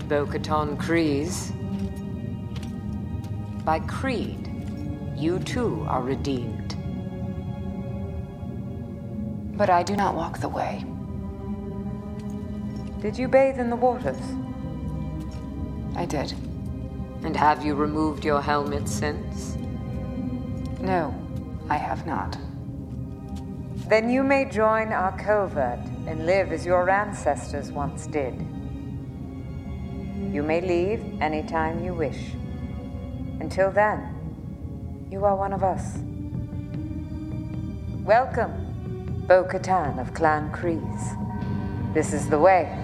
redeemed, Bo Katan Kryze. By creed, you too are redeemed. But I do not walk the way. Did you bathe in the waters? I did. And have you removed your helmet since? No, I have not. Then you may join our covert and live as your ancestors once did. You may leave anytime you wish. Until then, you are one of us. Welcome, Bo Katan of Clan Kryze. This is the way.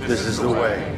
This is the way.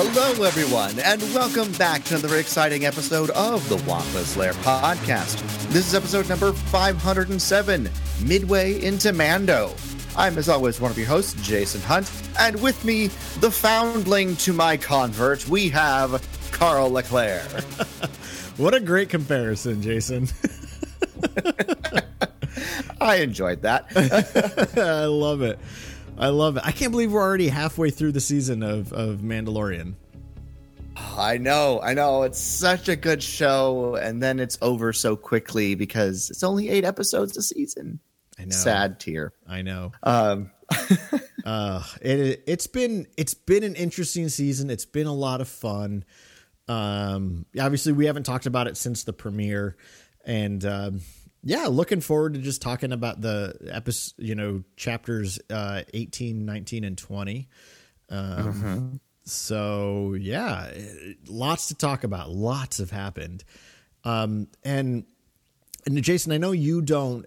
Hello, everyone, and welcome back to another exciting episode of the Wampa's Lair podcast. This is episode number 507, midway into Mando. I'm, as always, one of your hosts, Jason Hunt, and with me, the foundling to my convert, we have Carl LeClaire. What a great comparison, Jason. I enjoyed that. I love it. I love it. I can't believe we're already halfway through the season of, of Mandalorian. I know, I know. It's such a good show, and then it's over so quickly because it's only eight episodes a season. I know. Sad tear. I know. Um, Uh, it it's been it's been an interesting season. It's been a lot of fun. Um, obviously we haven't talked about it since the premiere, and um, yeah, looking forward to just talking about the episode. You know, chapters uh, 18, 19, and twenty. Um, So yeah, lots to talk about. Lots have happened. Um, and and Jason, I know you don't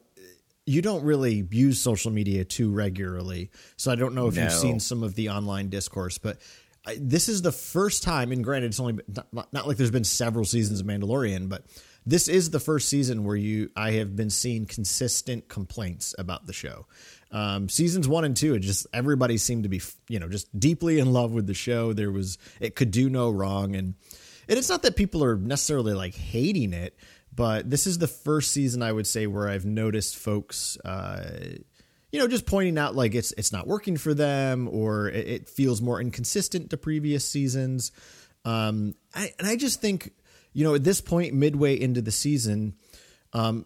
you don't really use social media too regularly, so I don't know if No. you've seen some of the online discourse, but I, this is the first time, and granted, it's only not, not like there's been several seasons of Mandalorian, but this is the first season where you I have been seeing consistent complaints about the show. Um, seasons one and two, it just everybody seemed to be you know just deeply in love with the show. There was it could do no wrong, and and it's not that people are necessarily like hating it, but this is the first season I would say where I've noticed folks, uh, you know, just pointing out like it's it's not working for them or it, feels more inconsistent to previous seasons. Um, I, and I just think, you know, at this point, midway into the season, um,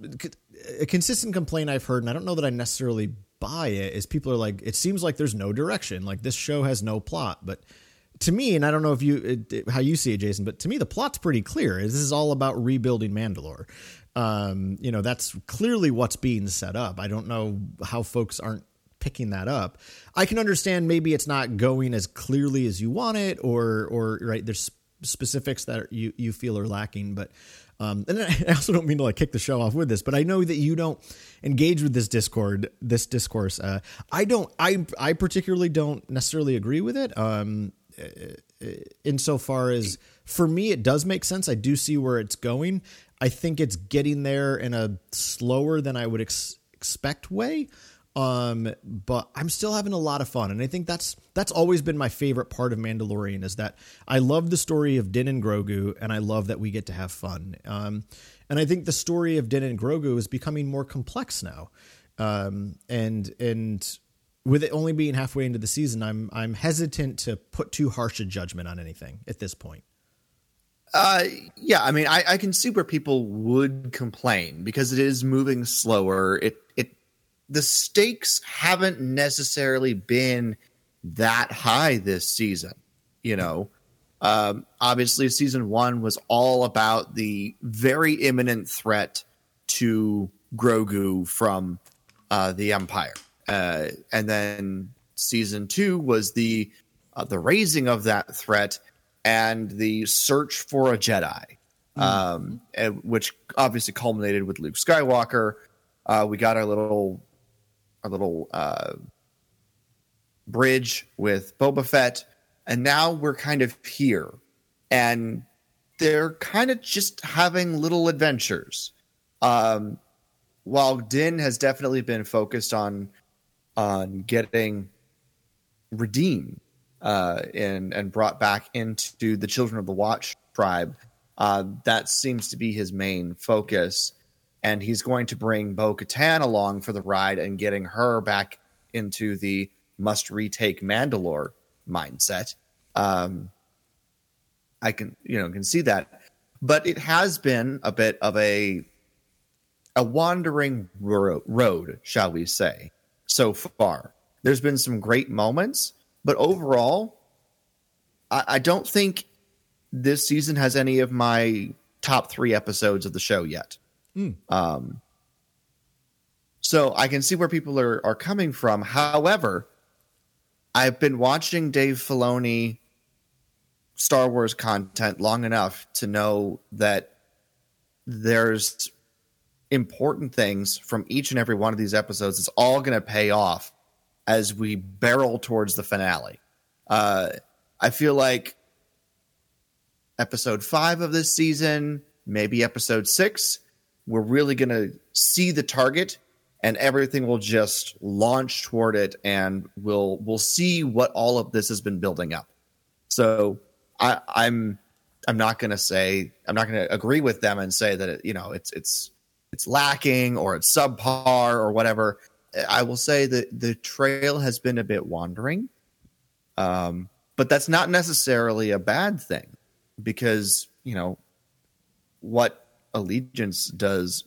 a consistent complaint I've heard, and I don't know that I necessarily buy it, is people are like, it seems like there's no direction. Like this show has no plot, but to me, and I don't know if you it- it- how you see it, Jason, but to me the plot's pretty clear. This is all about rebuilding Mandalore. Um, you know, that's clearly what's being set up. I don't know how folks aren't picking that up. I can understand maybe it's not going as clearly as you want it, or or right there's specifics that you you feel are lacking, but. Um, and I also don't mean to like kick the show off with this, but I know that you don't engage with this discord, this discourse. Uh, I don't, I, I particularly don't necessarily agree with it. Um, insofar as for me it does make sense i do see where it's going i think it's getting there in a slower than i would ex- expect way um but i'm still having a lot of fun and i think that's that's always been my favorite part of mandalorian is that i love the story of din and grogu and i love that we get to have fun um and i think the story of din and grogu is becoming more complex now um and and with it only being halfway into the season, I'm I'm hesitant to put too harsh a judgment on anything at this point. Uh, yeah, I mean, I, I can see where people would complain because it is moving slower. It it the stakes haven't necessarily been that high this season. You know, um, obviously, season one was all about the very imminent threat to Grogu from uh, the Empire, uh, and then season two was the uh, the raising of that threat and the search for a Jedi. um, and, which obviously culminated with Luke Skywalker. Uh, we got our little our little uh, bridge with Boba Fett, and now we're kind of here, and they're kind of just having little adventures. Um, while Din has definitely been focused on on getting redeemed uh, and and brought back into the Children of the Watch tribe, uh, that seems to be his main focus. And he's going to bring Bo Katan along for the ride and getting her back into the must retake Mandalore mindset. Um, I can you know can see that, but it has been a bit of a a wandering ro- road, shall we say, so far. There's been some great moments, but overall, I, I don't think this season has any of my top three episodes of the show yet. Mm. Um, so I can see where people are are coming from. However, I've been watching Dave Filoni Star Wars content long enough to know that there's important things from each and every one of these episodes. It's all going to pay off as we barrel towards the finale. Uh, I feel like episode five of this season, maybe episode six, we're really going to see the target and everything will just launch toward it and we'll we'll see what all of this has been building up. So I, I'm I'm not going to say I'm not going to agree with them and say that it, you know it's it's it's lacking or it's subpar or whatever. I will say that the trail has been a bit wandering, um, but that's not necessarily a bad thing because you know what allegiance does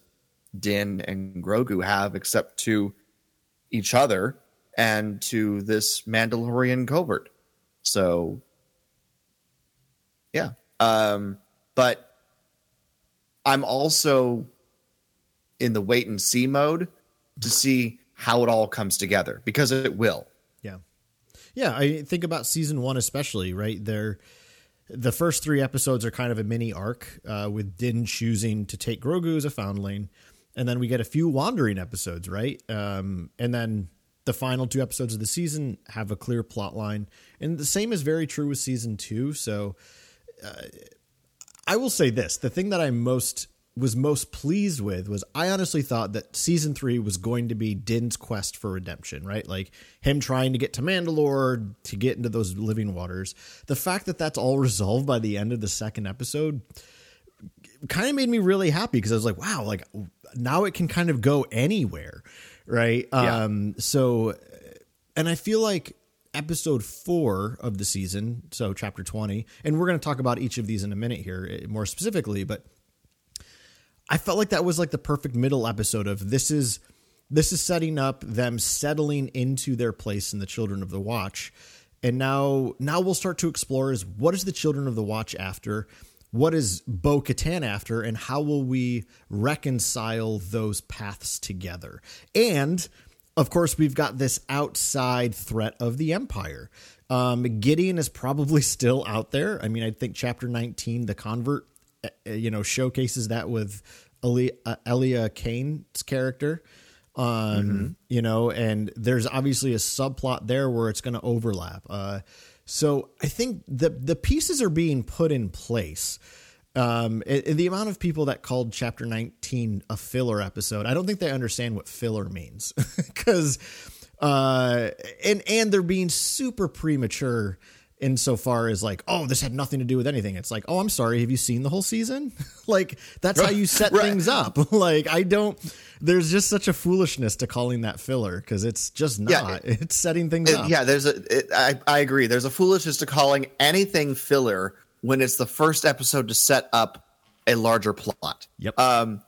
Din and Grogu have except to each other and to this Mandalorian covert. So yeah. Um, but I'm also in the wait and see mode to see how it all comes together because it will. Yeah. Yeah, I think about season 1 especially, right? There the first 3 episodes are kind of a mini arc uh, with Din choosing to take Grogu as a foundling and then we get a few wandering episodes, right? Um, and then the final two episodes of the season have a clear plot line. And the same is very true with season 2, so uh, I will say this: the thing that I most was most pleased with was I honestly thought that season three was going to be Din's quest for redemption, right? Like him trying to get to Mandalore to get into those living waters. The fact that that's all resolved by the end of the second episode kind of made me really happy because I was like, wow, like now it can kind of go anywhere, right? Yeah. Um, so, and I feel like episode four of the season, so chapter 20, and we're going to talk about each of these in a minute here eh, more specifically, but I felt like that was like the perfect middle episode of this is this is setting up them settling into their place in the Children of the Watch. And now now we'll start to explore is what is the Children of the Watch after? What is Bo Katan after? And how will we reconcile those paths together? And of course, we've got this outside threat of the Empire. Um, Gideon is probably still out there. I mean, I think chapter 19, the convert, you know, showcases that with Elia, uh, Elia Kane's character. Um, you know, and there's obviously a subplot there where it's going to overlap. Uh, so I think the the pieces are being put in place. Um, and- and the amount of people that called chapter 19 a filler episode, I don't think they understand what filler means because, uh, and, and they're being super premature insofar as like, oh, this had nothing to do with anything. It's like, oh, I'm sorry. Have you seen the whole season? like that's how you set Right. things up. like I don't, there's just such a foolishness to calling that filler because it's just not, Yeah, it's setting things It- up. yeah, there's a. It, I I agree. There's a foolishness to calling anything filler when it's the first episode to set up a larger plot. Yep. Um,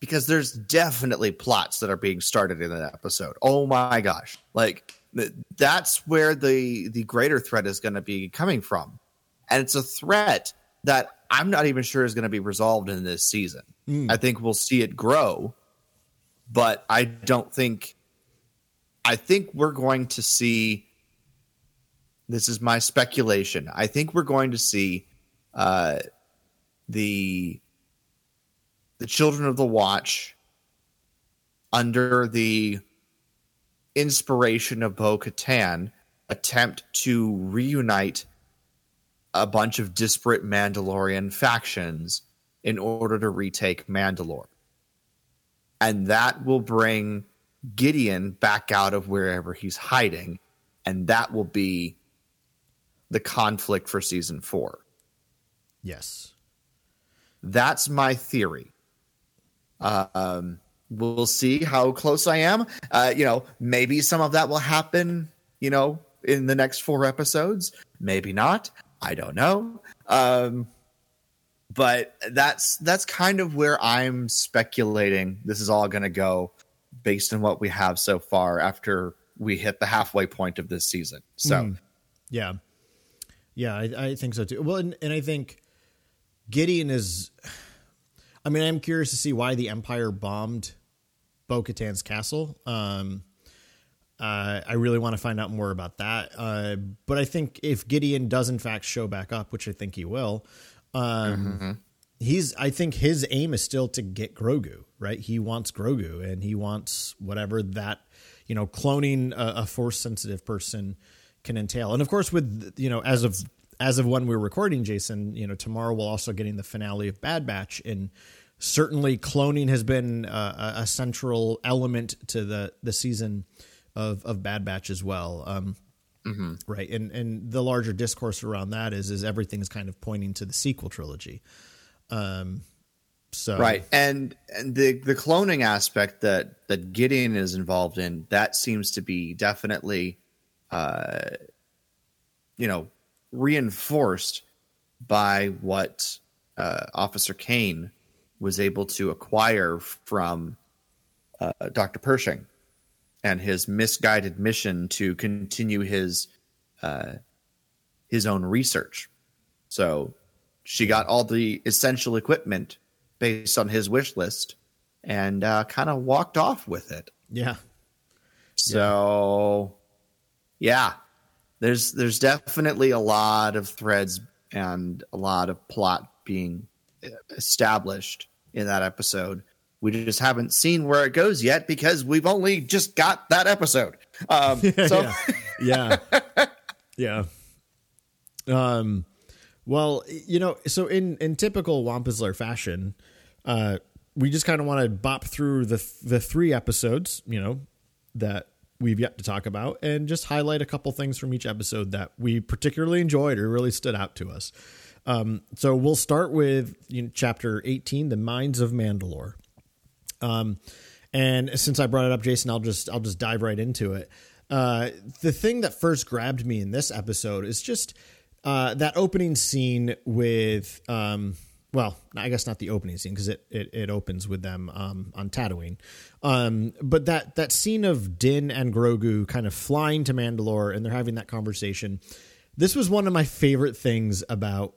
because there's definitely plots that are being started in that episode. Oh my gosh! Like that's where the the greater threat is going to be coming from, and it's a threat that I'm not even sure is going to be resolved in this season. I think we'll see it grow, but I don't think. I think we're going to see. This is my speculation. I think we're going to see uh, the the Children of the Watch, under the inspiration of Bo Katan, attempt to reunite a bunch of disparate Mandalorian factions in order to retake Mandalore. And that will bring Gideon back out of wherever he's hiding. And that will be the conflict for season four. Yes. That's my theory. Uh, um, we'll see how close I am. Uh, you know, maybe some of that will happen, you know, in the next four episodes. Maybe not. I don't know. Um, but that's that's kind of where I'm speculating this is all going to go based on what we have so far after we hit the halfway point of this season. So, Mm. Yeah. Yeah, I, I think so too. Well, and, and I think Gideon is. I mean, I'm curious to see why the Empire bombed Bo Katan's castle. Um, uh, I really want to find out more about that. Uh, but I think if Gideon does in fact show back up, which I think he will, um, he's. I think his aim is still to get Grogu. Right? He wants Grogu, and he wants whatever that you know, cloning a, a force sensitive person can entail. And of course, with you know, as of as of when we're recording, Jason, you know, tomorrow we'll also getting the finale of Bad Batch, and certainly cloning has been uh, a, central element to the the season of of Bad Batch as well. Um, Right, and and the larger discourse around that is is everything's kind of pointing to the sequel trilogy. Um, so right and and the the cloning aspect that that gideon is involved in that seems to be definitely uh you know reinforced by what uh officer kane was able to acquire from uh, dr pershing and his misguided mission to continue his uh his own research. So she got all the essential equipment based on his wish list and uh, kind of walked off with it. yeah, So, yeah, there's there's definitely a lot of threads and a lot of plot being uh, established in that episode. We just haven't seen where it goes yet because we've only just got that episode. Um, so, yeah, yeah. Um, well, you know, so in in typical Wampa's Lair fashion, uh, we just kind of want to bop through the the three episodes, you know, that we've yet to talk about, and just highlight a couple things from each episode that we particularly enjoyed or really stood out to us. Um, so we'll start with you know, chapter eighteen, "The Mines of Mandalore." Um, and since I brought it up, Jason, I'll just I'll just dive right into it. Uh, the thing that first grabbed me in this episode is just uh, that opening scene with, um, well, I guess not the opening scene because it, it it opens with them um, on Tatooine, um, but that that scene of Din and Grogu kind of flying to Mandalore and they're having that conversation. This was one of my favorite things about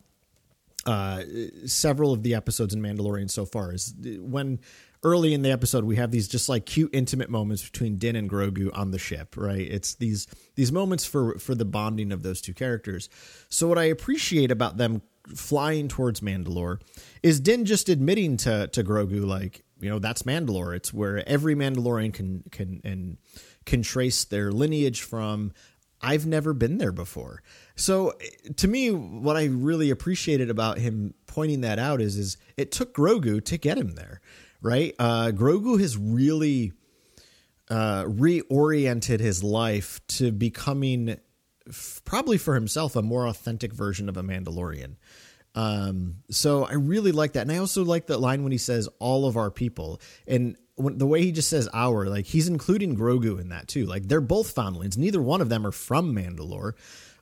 uh, several of the episodes in Mandalorian so far is when early in the episode we have these just like cute intimate moments between Din and Grogu on the ship, right? It's these these moments for for the bonding of those two characters. So what I appreciate about them flying towards Mandalore is Din just admitting to to Grogu like, you know, that's Mandalore. It's where every Mandalorian can can and can trace their lineage from. I've never been there before. So to me, what I really appreciated about him pointing that out is, is it took Grogu to get him there, right? Uh, Grogu has really uh, reoriented his life to becoming f- probably for himself a more authentic version of a Mandalorian. Um, so I really like that, and I also like that line when he says "all of our people," and when, the way he just says "our," like he's including Grogu in that too. Like they're both foundlings; neither one of them are from Mandalore,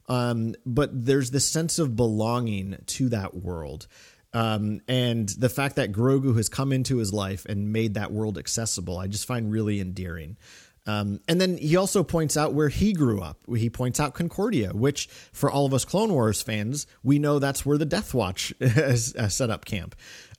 um, but there's this sense of belonging to that world. Um, and the fact that Grogu has come into his life and made that world accessible, I just find really endearing. Um, and then he also points out where he grew up. He points out Concordia, which for all of us Clone Wars fans, we know that's where the Death Watch set up camp.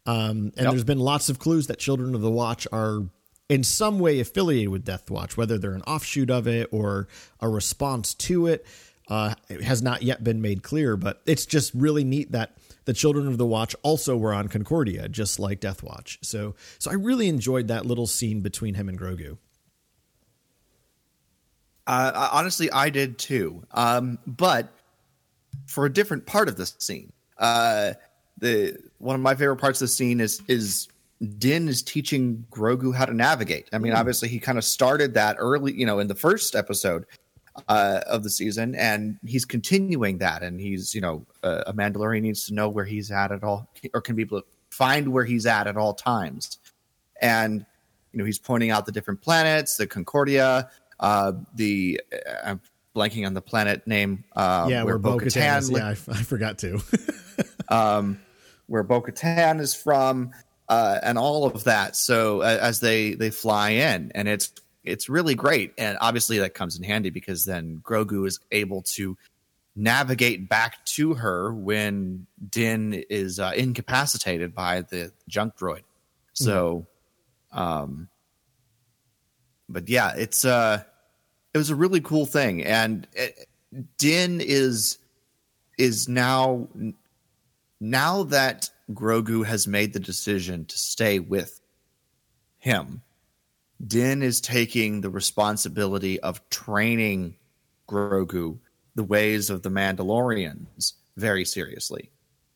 Um, and there's been lots of clues that Children of the Watch are in some way affiliated with Death Watch, whether they're an offshoot of it or a response to it. uh, has not yet been made clear, but it's just really neat that the Children of the Watch also were on Concordia, just like Death Watch. So, so I really enjoyed that little scene between him and Grogu. Uh, honestly, I did too. Um, but for a different part of the scene, uh, the one of my favorite parts of the scene is is Din is teaching Grogu how to navigate. I mean, mm. obviously, he kind of started that early, you know, in the first episode uh, of the season, and he's continuing that. And he's, you know, uh, a Mandalorian needs to know where he's at at all, or can be able to find where he's at at all times. And you know, he's pointing out the different planets, the Concordia, uh, the uh, I'm blanking on the planet name. Uh, yeah, where, Bo Katan. Yeah, I, I, forgot to. um, where Bo Katan is from, uh, and all of that. So uh, as they they fly in, and it's it's really great, and obviously that comes in handy because then Grogu is able to navigate back to her when Din is uh, incapacitated by the junk droid. So, mm-hmm. um, but yeah, it's uh, it was a really cool thing, and it, Din is is now now that Grogu has made the decision to stay with him. Din is taking the responsibility of training Grogu the ways of the Mandalorians very seriously.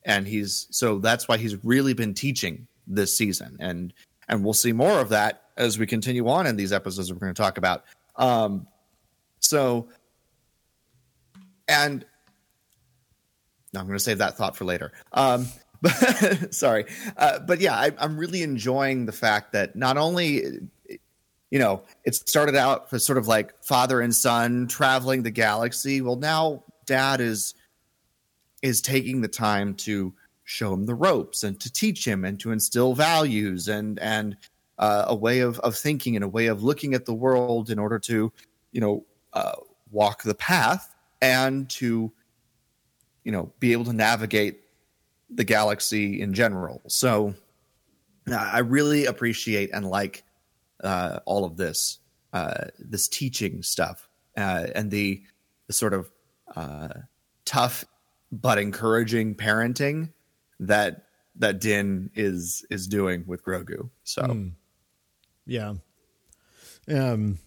And he's so that's why he's really been teaching this season. And and we'll see more of that as we continue on in these episodes we're going to talk about. Um so and I'm going to save that thought for later. Um, but sorry, uh, but yeah, I, I'm really enjoying the fact that not only you know it started out for sort of like father and son traveling the galaxy. Well, now dad is is taking the time to show him the ropes and to teach him and to instill values and and uh, a way of of thinking and a way of looking at the world in order to you know uh, walk the path and to you know be able to navigate the galaxy in general. So I really appreciate and like uh, all of this uh, this teaching stuff uh, and the, the sort of uh, tough but encouraging parenting that that Din is is doing with Grogu. So mm. yeah, um,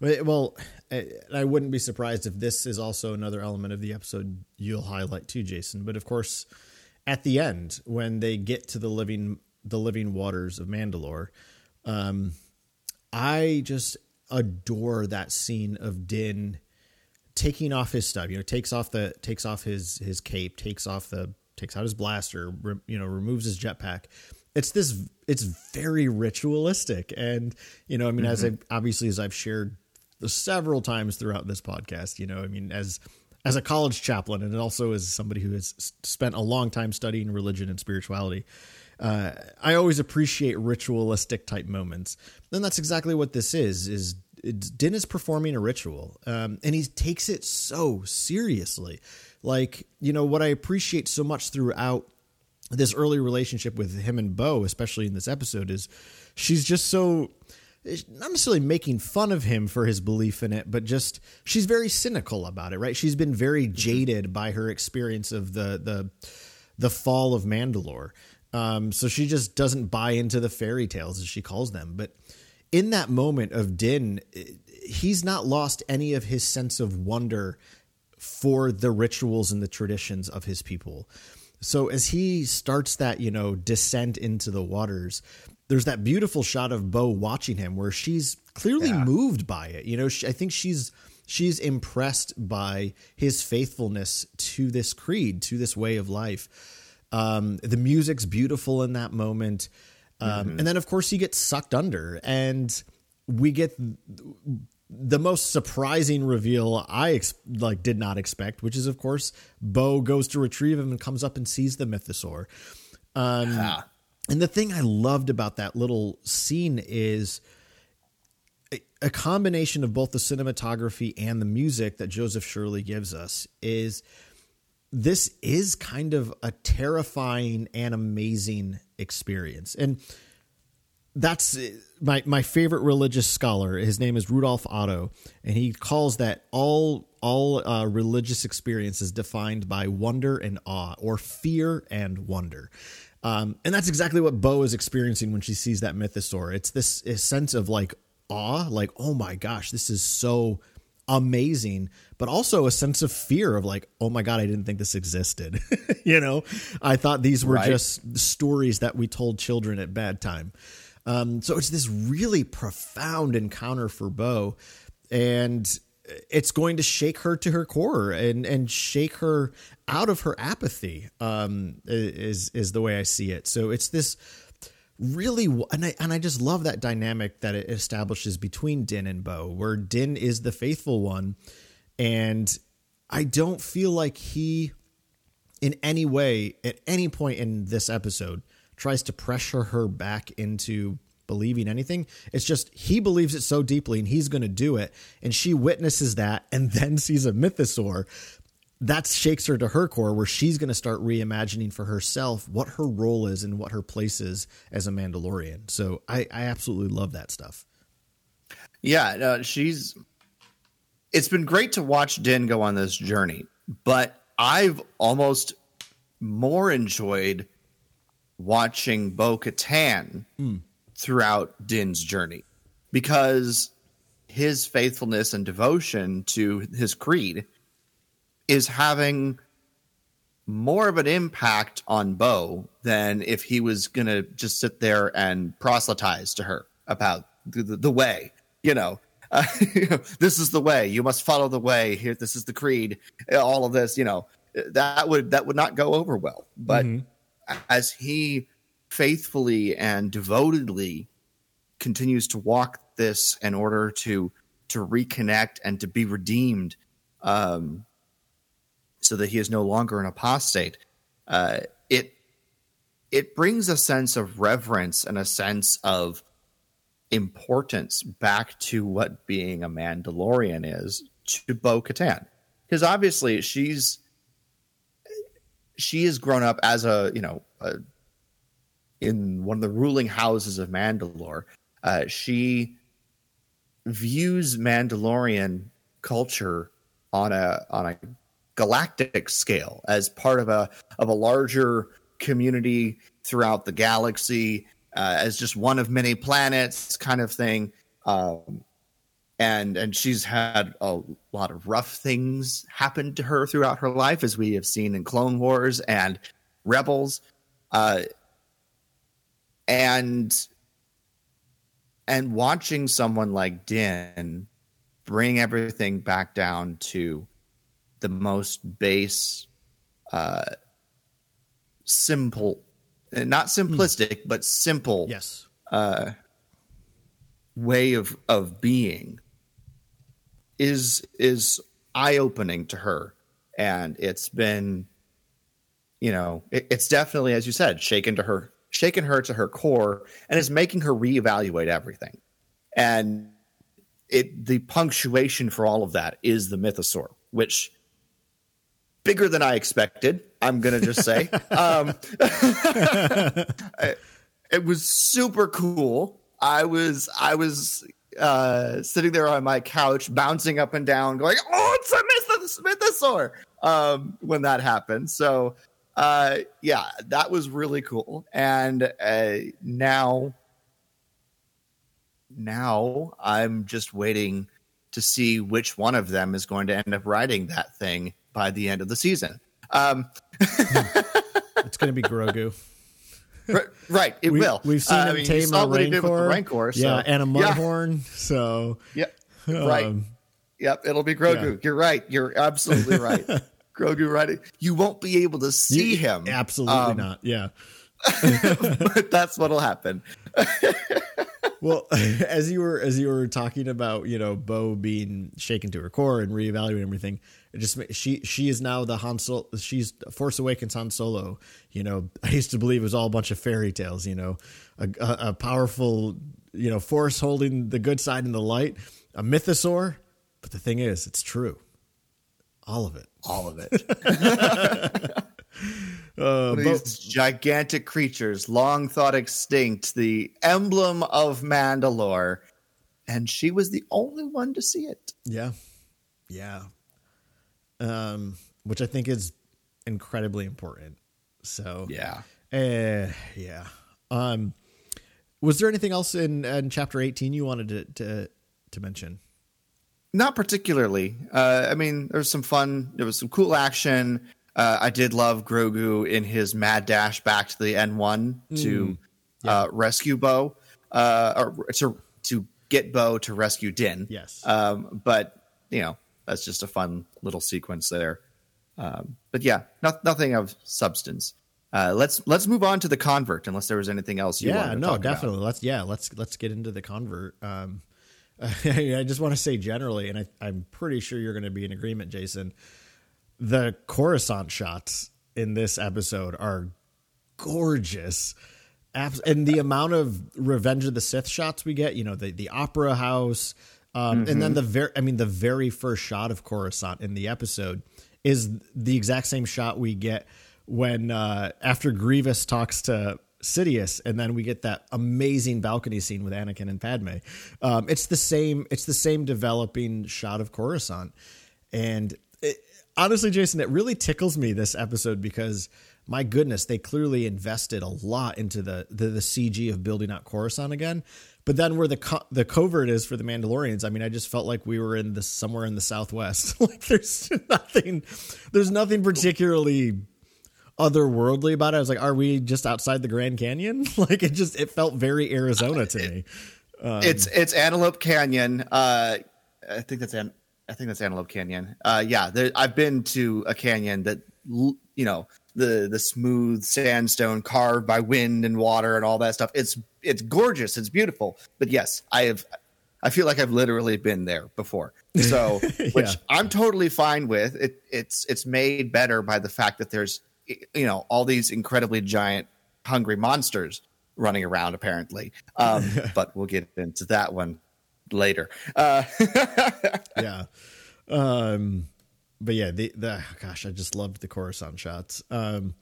well, I wouldn't be surprised if this is also another element of the episode you'll highlight too, Jason. But of course, at the end when they get to the living the living waters of Mandalore, um, I just adore that scene of Din taking off his stuff. You know, takes off the takes off his his cape, takes off the takes out his blaster, re, you know, removes his jetpack. It's this. It's very ritualistic, and you know, I mean, mm-hmm. as I obviously as I've shared several times throughout this podcast, you know, I mean, as as a college chaplain and also as somebody who has spent a long time studying religion and spirituality, uh, I always appreciate ritualistic type moments. And that's exactly what this is. Is Din is performing a ritual, um, and he takes it so seriously. Like you know what I appreciate so much throughout this early relationship with him and Bo, especially in this episode, is she's just so not necessarily making fun of him for his belief in it, but just she's very cynical about it, right? She's been very mm-hmm. jaded by her experience of the the the fall of Mandalore. Um, so she just doesn't buy into the fairy tales as she calls them. But in that moment of Din, he's not lost any of his sense of wonder for the rituals and the traditions of his people. So as he starts that, you know, descent into the waters, there's that beautiful shot of Bo watching him where she's clearly yeah. moved by it. You know, she, I think she's she's impressed by his faithfulness to this creed, to this way of life. Um, the music's beautiful in that moment. Um, mm-hmm. And then, of course, he gets sucked under, and we get the most surprising reveal I ex- like did not expect, which is, of course, Bo goes to retrieve him and comes up and sees the mythosaur. Um, yeah. And the thing I loved about that little scene is a combination of both the cinematography and the music that Joseph Shirley gives us is this is kind of a terrifying and amazing experience. And that's my my favorite religious scholar. His name is Rudolf Otto, and he calls that all all uh, religious experience is defined by wonder and awe, or fear and wonder. Um, and that's exactly what Bo is experiencing when she sees that mythosaur. It's this, this sense of like awe, like, oh my gosh, this is so amazing, but also a sense of fear of like, oh my God, I didn't think this existed. you know, I thought these were Right. just stories that we told children at bedtime. Um, so it's this really profound encounter for Bo, and it's going to shake her to her core and and shake her out of her apathy. Um, is is the way I see it. So it's this really and I and I just love that dynamic that it establishes between Din and Bo, where Din is the faithful one, and I don't feel like he in any way at any point in this episode tries to pressure her back into believing anything. It's just he believes it so deeply and he's going to do it and she witnesses that and then sees a mythosaur that shakes her to her core where she's going to start reimagining for herself what her role is and what her place is as a Mandalorian. So I, I absolutely love that stuff. Yeah, uh, she's. It's been great to watch Din go on this journey, but I've almost more enjoyed watching Bo Katan throughout Din's journey because his faithfulness and devotion to his creed is having more of an impact on Bo than if he was going to just sit there and proselytize to her about the, the, the way, you know. Uh, this is the way. You must follow the way. Here, this is the creed. All of this, you know, that would that would not go over well. But as he faithfully and devotedly continues to walk this in order to to reconnect and to be redeemed, um, so that he is no longer an apostate. Uh, it it brings a sense of reverence and a sense of importance back to what being a Mandalorian is to Bo Katan, because obviously she's she has grown up as a you know a, in one of the ruling houses of Mandalore. Uh, she views Mandalorian culture on a on a galactic scale as part of a of a larger community throughout the galaxy uh, as just one of many planets kind of thing um, and and she's had a lot of rough things happen to her throughout her life as we have seen in clone wars and rebels uh, and and watching someone like din bring everything back down to the most base uh simple not simplistic but simple Yes. uh, way of of being is is eye opening to her and it's been you know it, it's definitely as you said shaken to her shaken her to her core and is making her reevaluate everything and it the punctuation for all of that is the mythosaur which bigger than i expected i'm gonna just say um it was super cool. I was I was uh, sitting there on my couch, bouncing up and down, going, "Oh, it's a mythosaur!" Um, when that happened. So, uh, yeah, that was really cool. And uh, now, now I'm just waiting to see which one of them is going to end up riding that thing by the end of the season. Um, It's going to be Grogu. right, it we, will. We've seen Uh, I him mean, tame a what he did rancor. Rancor, so- yeah, and a Yeah. mudhorn. So Yep. Right. um, Yep. It'll be Grogu. Yeah. You're right. You're absolutely right. Grogu riding. You won't be able to see you- him. Absolutely Um, not. Yeah. but that's what'll happen. Well, as you were as you were talking about, you know, Bo being shaken to her core and reevaluating everything, it just she she is now the Han Solo. She's Force Awakens Han Solo. You know, I used to believe it was all a bunch of fairy tales. You know, a, a, a powerful you know force holding the good side and the light, a mythosaur. But the thing is, it's true. All of it. All of it. Uh, These gigantic creatures, long thought extinct, the emblem of Mandalore. And she was the only one to see it. Yeah. Yeah. um, which I think is incredibly important. So Yeah. uh, yeah. Um, was there anything else in, in chapter eighteen you wanted to to, to mention? Not particularly. Uh, I mean, there was some fun. There was some cool action. Uh, I did love Grogu in his mad dash back to the N one to uh, rescue Bo, uh, or to to get Bo to rescue Din. Yes. Um, but you know, that's just a fun little sequence there. Um, but yeah, not, nothing of substance. Uh, let's let's move on to the convert, unless there was anything else. You yeah, wanted to no, talk about. definitely. Let's yeah, let's let's get into the convert. Um, I just want to say generally, and I, I'm pretty sure you're going to be in agreement, Jason. The Coruscant shots in this episode are gorgeous, and the amount of Revenge of the Sith shots we get, you know, the the opera house, um, and then the very, I mean, the very first shot of Coruscant in the episode is the exact same shot we get when uh, after Grievous talks to Sidious, and then we get that amazing balcony scene with Anakin and Padme. Um, it's the same. It's the same developing shot of Coruscant, and it, honestly, Jason, it really tickles me this episode because my goodness, they clearly invested a lot into the the, the CG of building out Coruscant again. But then where the co- the covert is for the Mandalorians, I mean, I just felt like we were in the somewhere in the Southwest. like there's nothing, there's nothing particularly otherworldly about it. I was like, are we just outside the Grand Canyon? like it just it felt very Arizona to me. it's it's Antelope Canyon. Uh, I think that's an I think that's Antelope Canyon. Uh, yeah, there, I've been to a canyon that you know the the smooth sandstone carved by wind and water and all that stuff. It's it's gorgeous. It's beautiful. But yes, I have. I feel like I've literally been there before. So, which Yeah. I'm totally fine with. It it's it's made better by the fact that there's you know all these incredibly giant hungry monsters running around apparently. Um, but we'll get into that one later. Uh, yeah. Um, but yeah, the, the gosh, I just loved the Coruscant shots. Um,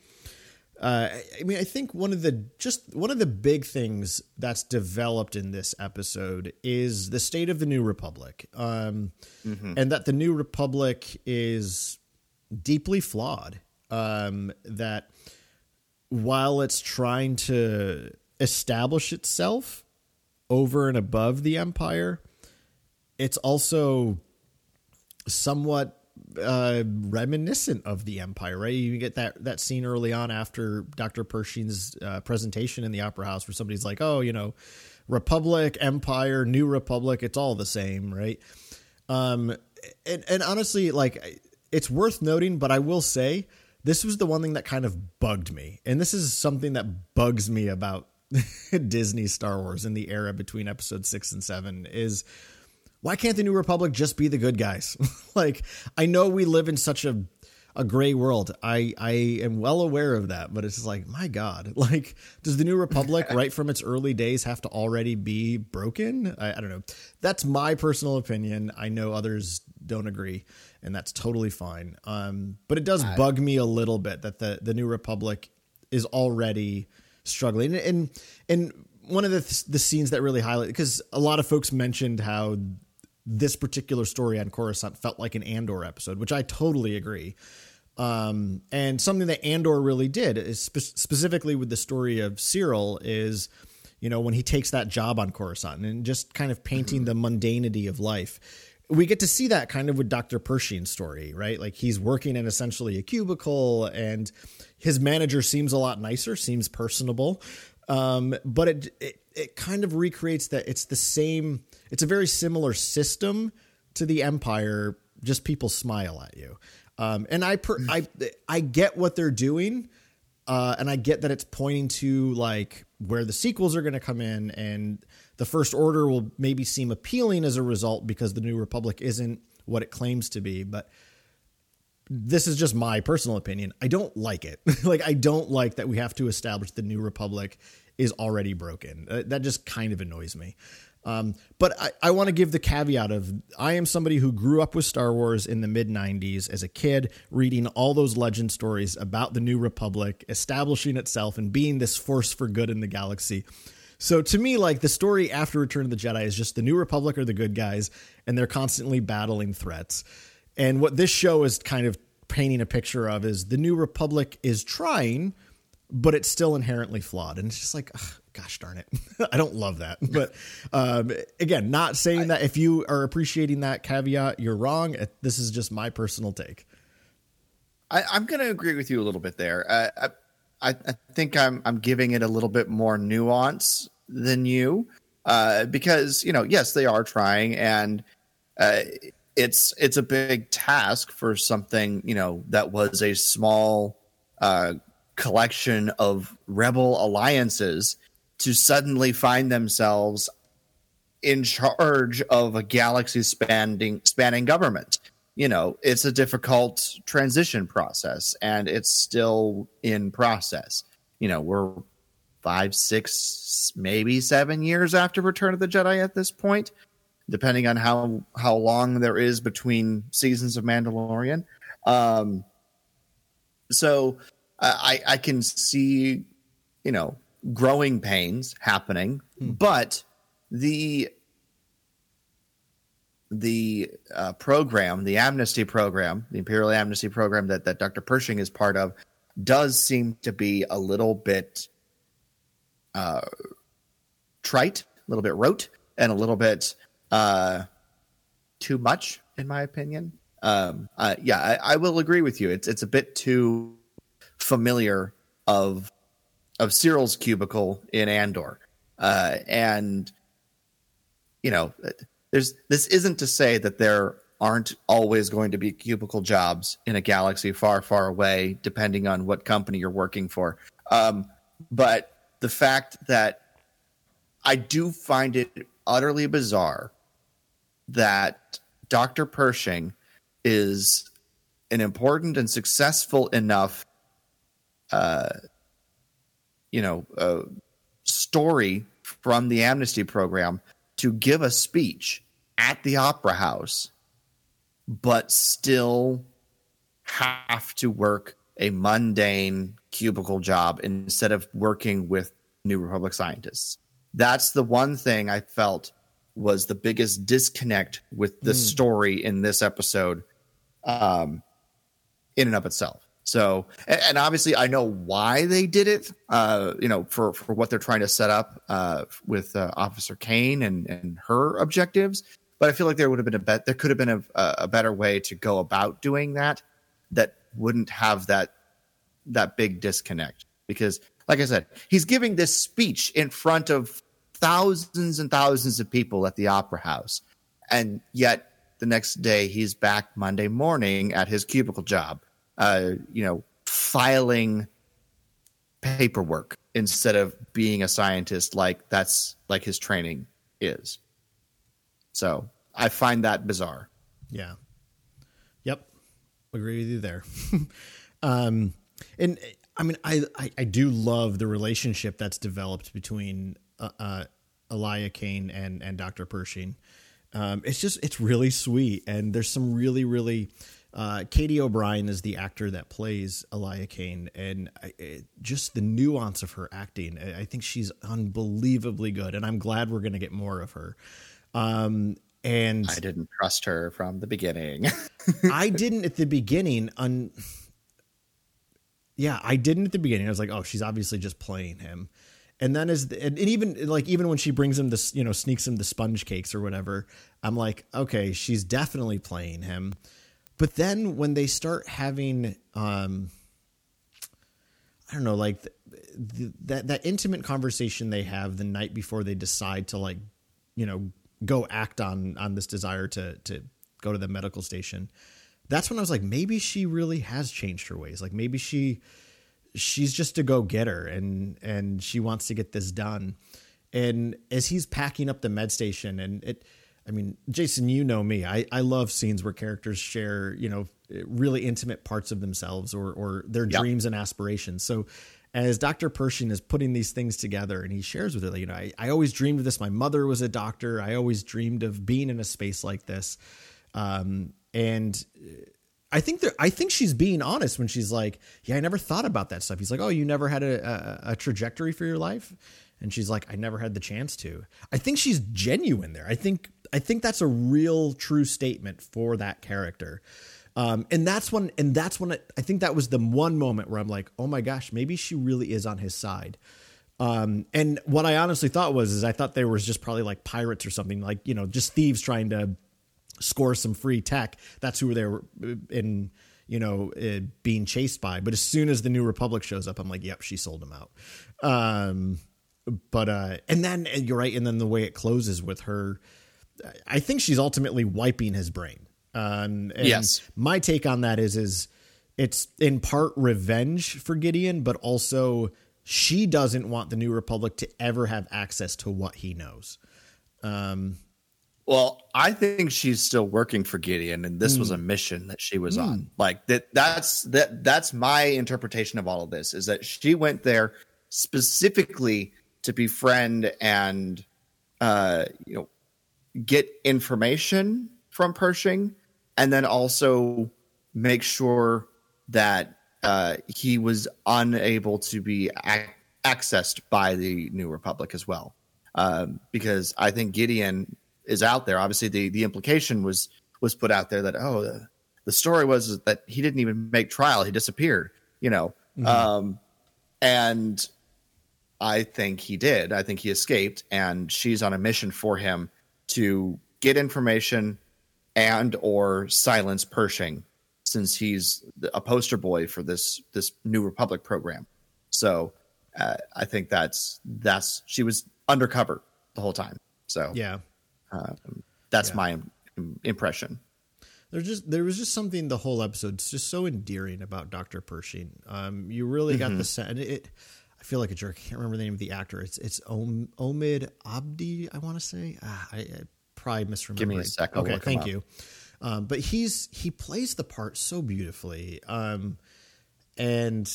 uh, I- I mean, I think one of the just one of the big things that's developed in this episode is the state of the New Republic, um, and that the New Republic is deeply flawed. Um, that while it's trying to establish itself over and above the Empire, it's also somewhat uh, reminiscent of the Empire, right? You get that that scene early on after Dr. Pershing's uh, presentation in the Opera House, where somebody's like, "Oh, you know, Republic, Empire, New Republic, it's all the same, right?" Um, and and honestly, like, it's worth noting, but I will say this was the one thing that kind of bugged me, and this is something that bugs me about Disney Star Wars in the era between Episode six and seven is why can't the New Republic just be the good guys? like, I know we live in such a a gray world. I I am well aware of that, but it's like, my God, like, does the New Republic, right from its early days, have to already be broken? I, I don't know. That's my personal opinion. I know others don't agree, and that's totally fine. Um, but it does bug me a little bit that the the New Republic is already struggling, and and one of the the scenes that really highlight because a lot of folks mentioned how this particular story on Coruscant felt like an Andor episode, which I totally agree. Um, and something that Andor really did is spe- specifically with the story of Syril is, you know, when he takes that job on Coruscant and just kind of painting the mundanity of life. We get to see that kind of with Dr. Pershing's story, right? Like he's working in essentially a cubicle and his manager seems a lot nicer, seems personable. Um, but it, it, it kind of recreates that it's the same, it's a very similar system to the Empire, just people smile at you. Um, and I, per, I, I get what they're doing. Uh, and I get that it's pointing to like where the sequels are going to come in, and the First Order will maybe seem appealing as a result because the New Republic isn't what it claims to be. But this is just my personal opinion. I don't like it. like I don't like that we have to establish the New Republic is already broken. Uh, that just kind of annoys me. Um, but I, I want to give the caveat of I am somebody who grew up with Star Wars in the mid 90s as a kid, reading all those legend stories about the New Republic establishing itself and being this force for good in the galaxy. So to me, like the story after Return of the Jedi is just the New Republic are the good guys and they're constantly battling threats. And what this show is kind of painting a picture of is the New Republic is trying, but it's still inherently flawed. And it's just like, ugh, gosh darn it. I don't love that. But um, again, not saying that if you are appreciating that caveat, you're wrong. This is just my personal take. I, I'm going to agree with you a little bit there. Uh, I, I think I'm I'm giving it a little bit more nuance than you, uh, because you know, yes, they are trying, and uh, it's it's a big task for something you know that was a small uh, collection of rebel alliances to suddenly find themselves in charge of a galaxy spanning spanning government. You know, it's a difficult transition process and it's still in process. You know, we're five, six, maybe seven years after Return of the Jedi at this point depending on how how long there is between seasons of Mandalorian. Um, so I I can see you know growing pains happening, hmm. but the the uh, program, the amnesty program, the Imperial Amnesty program that that Dr. Pershing is part of, does seem to be a little bit uh, trite, a little bit rote, and a little bit uh, too much, in my opinion. Um, uh, yeah, I, I, will agree with you. It's it's a bit too familiar of of Syril's cubicle in Andor, uh, and you know, there's this isn't to say that there aren't always going to be cubicle jobs in a galaxy far, far away, depending on what company you're working for. Um, but the fact that I do find it utterly bizarre that Dr. Pershing is an important and successful enough, uh, you know, uh, story from the amnesty program to give a speech at the opera house, but still have to work a mundane cubicle job instead of working with New Republic scientists. That's the one thing I felt was the biggest disconnect with the mm. story in this episode um in and of itself so and, and, obviously i know why they did it uh you know for for what they're trying to set up uh with uh, officer kane and and her objectives but i feel like there would have been a bet there could have been a, a better way to go about doing that that wouldn't have that that big disconnect because like i said he's giving this speech in front of thousands and thousands of people at the opera house. And yet the next day he's back Monday morning at his cubicle job, uh, you know, filing paperwork instead of being a scientist like that's like his training is. So I find that bizarre. Yeah. Yep. Agree with you there. um, and I mean, I, I, I do love the relationship that's developed between uh, uh, Elia Kane and and Dr. Pershing. Um, it's just it's really sweet, and there's some really really. Uh, Katy O'Brian is the actor that plays Elia Kane, and I, it, just the nuance of her acting. I, I, think she's unbelievably good, and I'm glad we're going to get more of her. Um, and I didn't trust her from the beginning. I didn't at the beginning. Un- yeah, I didn't at the beginning. I was like, oh, she's obviously just playing him and then as the, and even like even when she brings him this you know sneaks him the sponge cakes or whatever i'm like okay she's definitely playing him but then when they start having um i don't know like the, the, that that intimate conversation they have the night before they decide to like you know go act on on this desire to to go to the medical station that's when i was like maybe she really has changed her ways like maybe she she's just a go getter and and she wants to get this done. And as he's packing up the med station and it I mean, Jason, you know me. I, I love scenes where characters share, you know, really intimate parts of themselves or or their yep. dreams and aspirations. So as Dr. Pershing is putting these things together and he shares with her, you know, I, I always dreamed of this. My mother was a doctor. I always dreamed of being in a space like this. Um, and I think that I think she's being honest when she's like, "Yeah, I never thought about that stuff." He's like, "Oh, you never had a, a, a trajectory for your life," and she's like, I never had the chance to. I think she's genuine there. I think I think that's a real true statement for that character. Um, and that's when, and that's when it, I think that was the one moment where I'm like, oh my gosh, maybe she really is on his side. Um, and what I honestly thought was, is I thought there was just probably like pirates or something, like you know, just thieves trying to score some free tech. That's who they were uh, in, you know, uh, being chased by. But as soon as the New Republic shows up, I'm like, yep, she sold them out. Um, but uh, and then you're right, and then the way it closes with her, I think she's ultimately wiping his brain. Um, and Yes. My take on that is is it's in part revenge for Gideon, but also she doesn't want the New Republic to ever have access to what he knows. Well, I think she's still working for Gideon, and this was a mission that she was on. Like that. That's that. That's my interpretation of all of this. Is that she went there specifically to befriend and, uh, you know, get information from Pershing, and then also make sure that uh, he was unable to be ac- accessed by the New Republic as well. Um, because I think Gideon is out there. Obviously, the the implication was was put out there that oh, the, the story was that he didn't even make trial; he disappeared. You know, um, and I think he did. I think he escaped, and she's on a mission for him to get information and or silence Pershing, since he's a poster boy for this this New Republic program. So uh, I think that's that's she was undercover the whole time. So Yeah. That's Yeah. my impression. There's just there was just something the whole episode's just so endearing about Dr. Pershing. Um, you really got the sense. And it, I feel like a jerk. I can't remember the name of the actor. It's it's Om, Omid Abdi. I want to say. Ah, I, I probably misremembered. Give me a sec, I'll Okay, thank you. Um, but he's he plays the part so beautifully. Um, and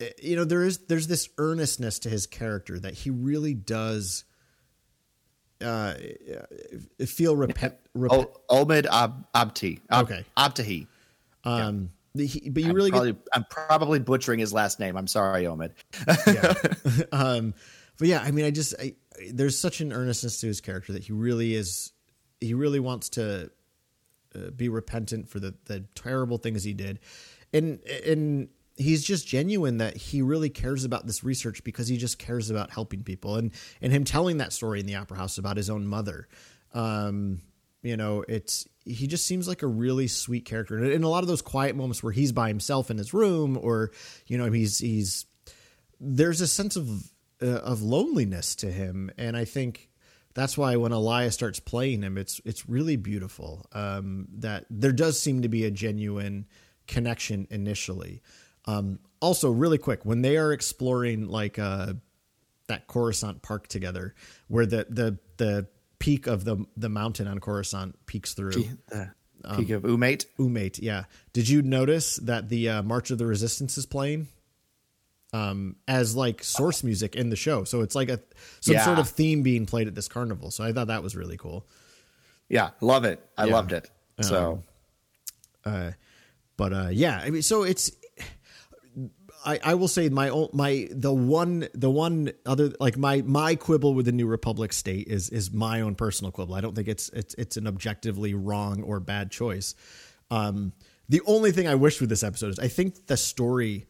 eh, you know there is there's this earnestness to his character that he really does uh, feel repent. Oh, Omid Ab- Abti. Ab- Okay. Abtahi. um, the- he, but you I'm really get I'm probably butchering his last name. I'm sorry, Omid. um but yeah i mean i just I, there's such an earnestness to his character that he really is he really wants to uh, be repentant for the the terrible things he did and and he's just genuine that he really cares about this research because he just cares about helping people and and him telling that story in the opera house about his own mother um you know it's he just seems like a really sweet character and in a lot of those quiet moments where he's by himself in his room or you know he's he's there's a sense of uh, of loneliness to him, and I think that's why when Elia starts playing him, it's it's really beautiful. Um, that there does seem to be a genuine connection initially. Um, also, really quick, when they are exploring like uh, that Coruscant Park together, where the the the peak of the the mountain on Coruscant peaks through. The peak of Umate. Umate, yeah. Did you notice that the uh, March of the Resistance is playing um, as like source music in the show? So it's like a some Yeah. sort of theme being played at this carnival. So I thought that was really cool. Yeah, love it. I Yeah. loved it. So But uh, yeah, I mean, so it's. I, I will say my own my the one the one other like my my quibble with the New Republic state is is my own personal quibble. I don't think it's it's it's an objectively wrong or bad choice. Um, the only thing I wish with this episode is I think the story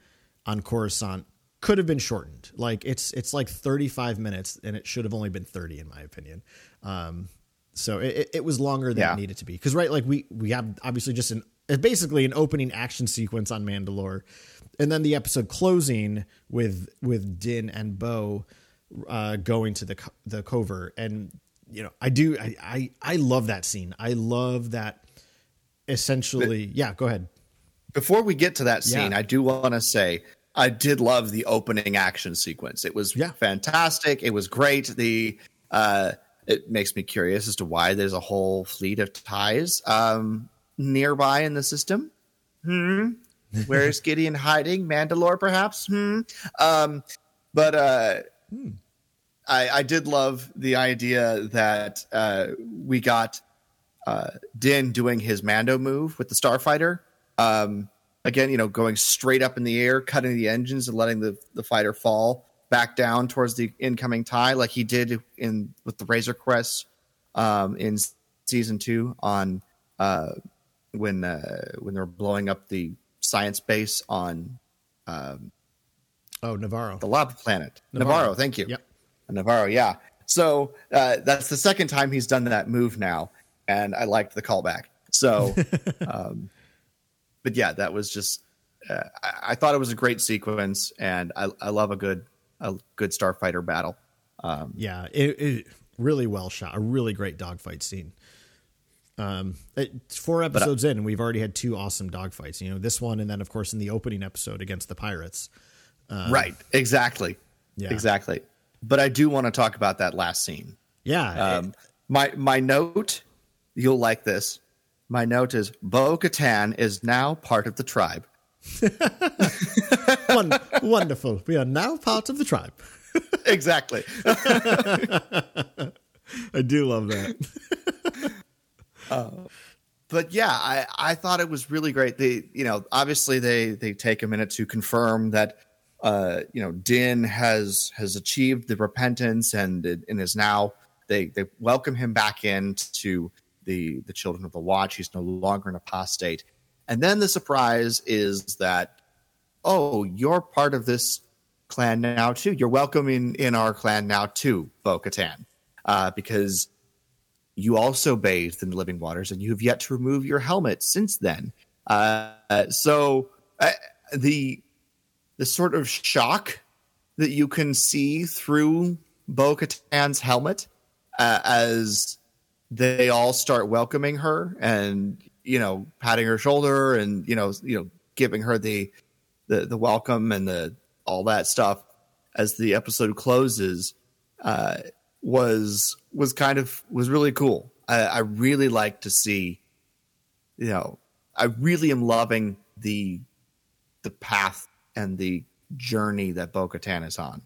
on Coruscant could have been shortened. Like it's it's like 35 minutes and it should have only been 30 in my opinion. Um, so it, it- was longer than Yeah. it needed to be because right like we we have obviously just an basically an opening action sequence on Mandalore, and then the episode closing with with Din and Bo uh, going to the co- the covert, and you know I do I I, I love that scene. I love that. Essentially, yeah. Go ahead. before we get to that scene, Yeah. I do want to say I did love the opening action sequence. It was Yeah. fantastic. It was great. The uh, it makes me curious as to why there's a whole fleet of ties um, nearby in the system. Hmm. Where's Gideon hiding? Mandalore, perhaps. Hmm. Um, but uh, I, I did love the idea that uh, we got uh, Din doing his Mando move with the Starfighter. Um, again, you know, going straight up in the air, cutting the engines and letting the, the fighter fall. back down towards the incoming tie, like he did in with the Razor Crest um, in season two on uh, when uh, when they're blowing up the science base on um, Oh, Nevarro. the lava planet. Nevarro. Nevarro, thank you. Yep. Nevarro, yeah. So uh, that's the second time he's done that move now, and I liked the callback. So, um, but yeah, that was just. Uh, I, I thought it was a great sequence, and I, I love a good a good starfighter battle. Um, Yeah, it, it really well shot. A really great dogfight scene. Um, it's four episodes in, and we've already had two awesome dogfights. You know, this one, and then of course in the opening episode against the pirates. right, exactly, Yeah. exactly. But I do want to talk about that last scene. Yeah, Um, my my note, you'll like this. My note is Bo Katan is now part of the tribe. Won- wonderful. We are now part of the tribe. exactly. I do love that. But yeah, I, I thought it was really great. They, you know, obviously they they take a minute to confirm that, uh, you know, Din has has achieved the repentance and and is now they they welcome him back into the the Children of the Watch. He's no longer an apostate. And then the surprise is that, oh, you're part of this clan now too. You're welcome in in our clan now too, Bo Katan, uh, because you also bathed in the living waters and you have yet to remove your helmet since then. Uh, so uh, the the sort of shock that you can see through Bo Katan's helmet uh, as they all start welcoming her and you know patting her shoulder and you know you know giving her the the, the welcome and the all that stuff as the episode closes uh, was was kind of was really cool. I, I really like to see, you know, I really am loving the the path and the journey that Bo Katan is on.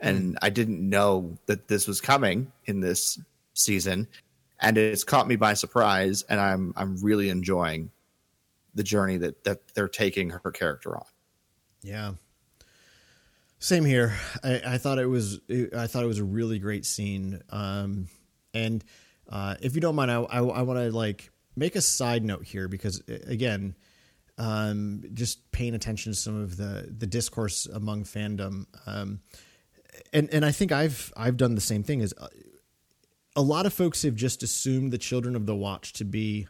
And mm. I didn't know that this was coming in this season, and it's caught me by surprise. And I'm I'm really enjoying the journey that that they're taking her character on. Yeah. Same here. I, I thought it was I thought it was a really great scene. Um, and uh, if you don't mind, I I, I want to like make a side note here because again, um, just paying attention to some of the the discourse among fandom. Um, and and I think I've I've done the same thing. Is uh, a lot of folks have just assumed the Children of the Watch to be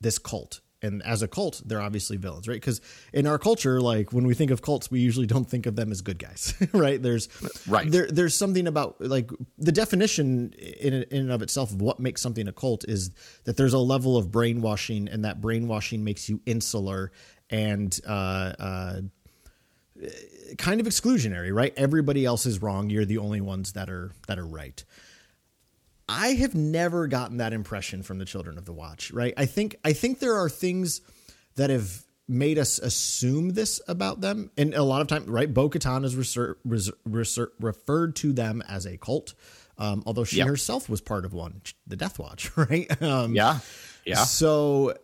this cult. And as a cult, they're obviously villains, right? Because in our culture, like when we think of cults, we usually don't think of them as good guys, right? There's Right. There, there's something about like the definition in in and of itself of what makes something a cult is that there's a level of brainwashing, and that brainwashing makes you insular and uh, uh, kind of exclusionary, right? Everybody else is wrong. You're the only ones that are that are right. I have never gotten that impression from the Children of the Watch, right? I think I think there are things that have made us assume this about them, and a lot of time, right? Bo Katan is reser- res- reser- referred to them as a cult, um, although she Yep. herself was part of one, the Death Watch, right? Um, Yeah, yeah. so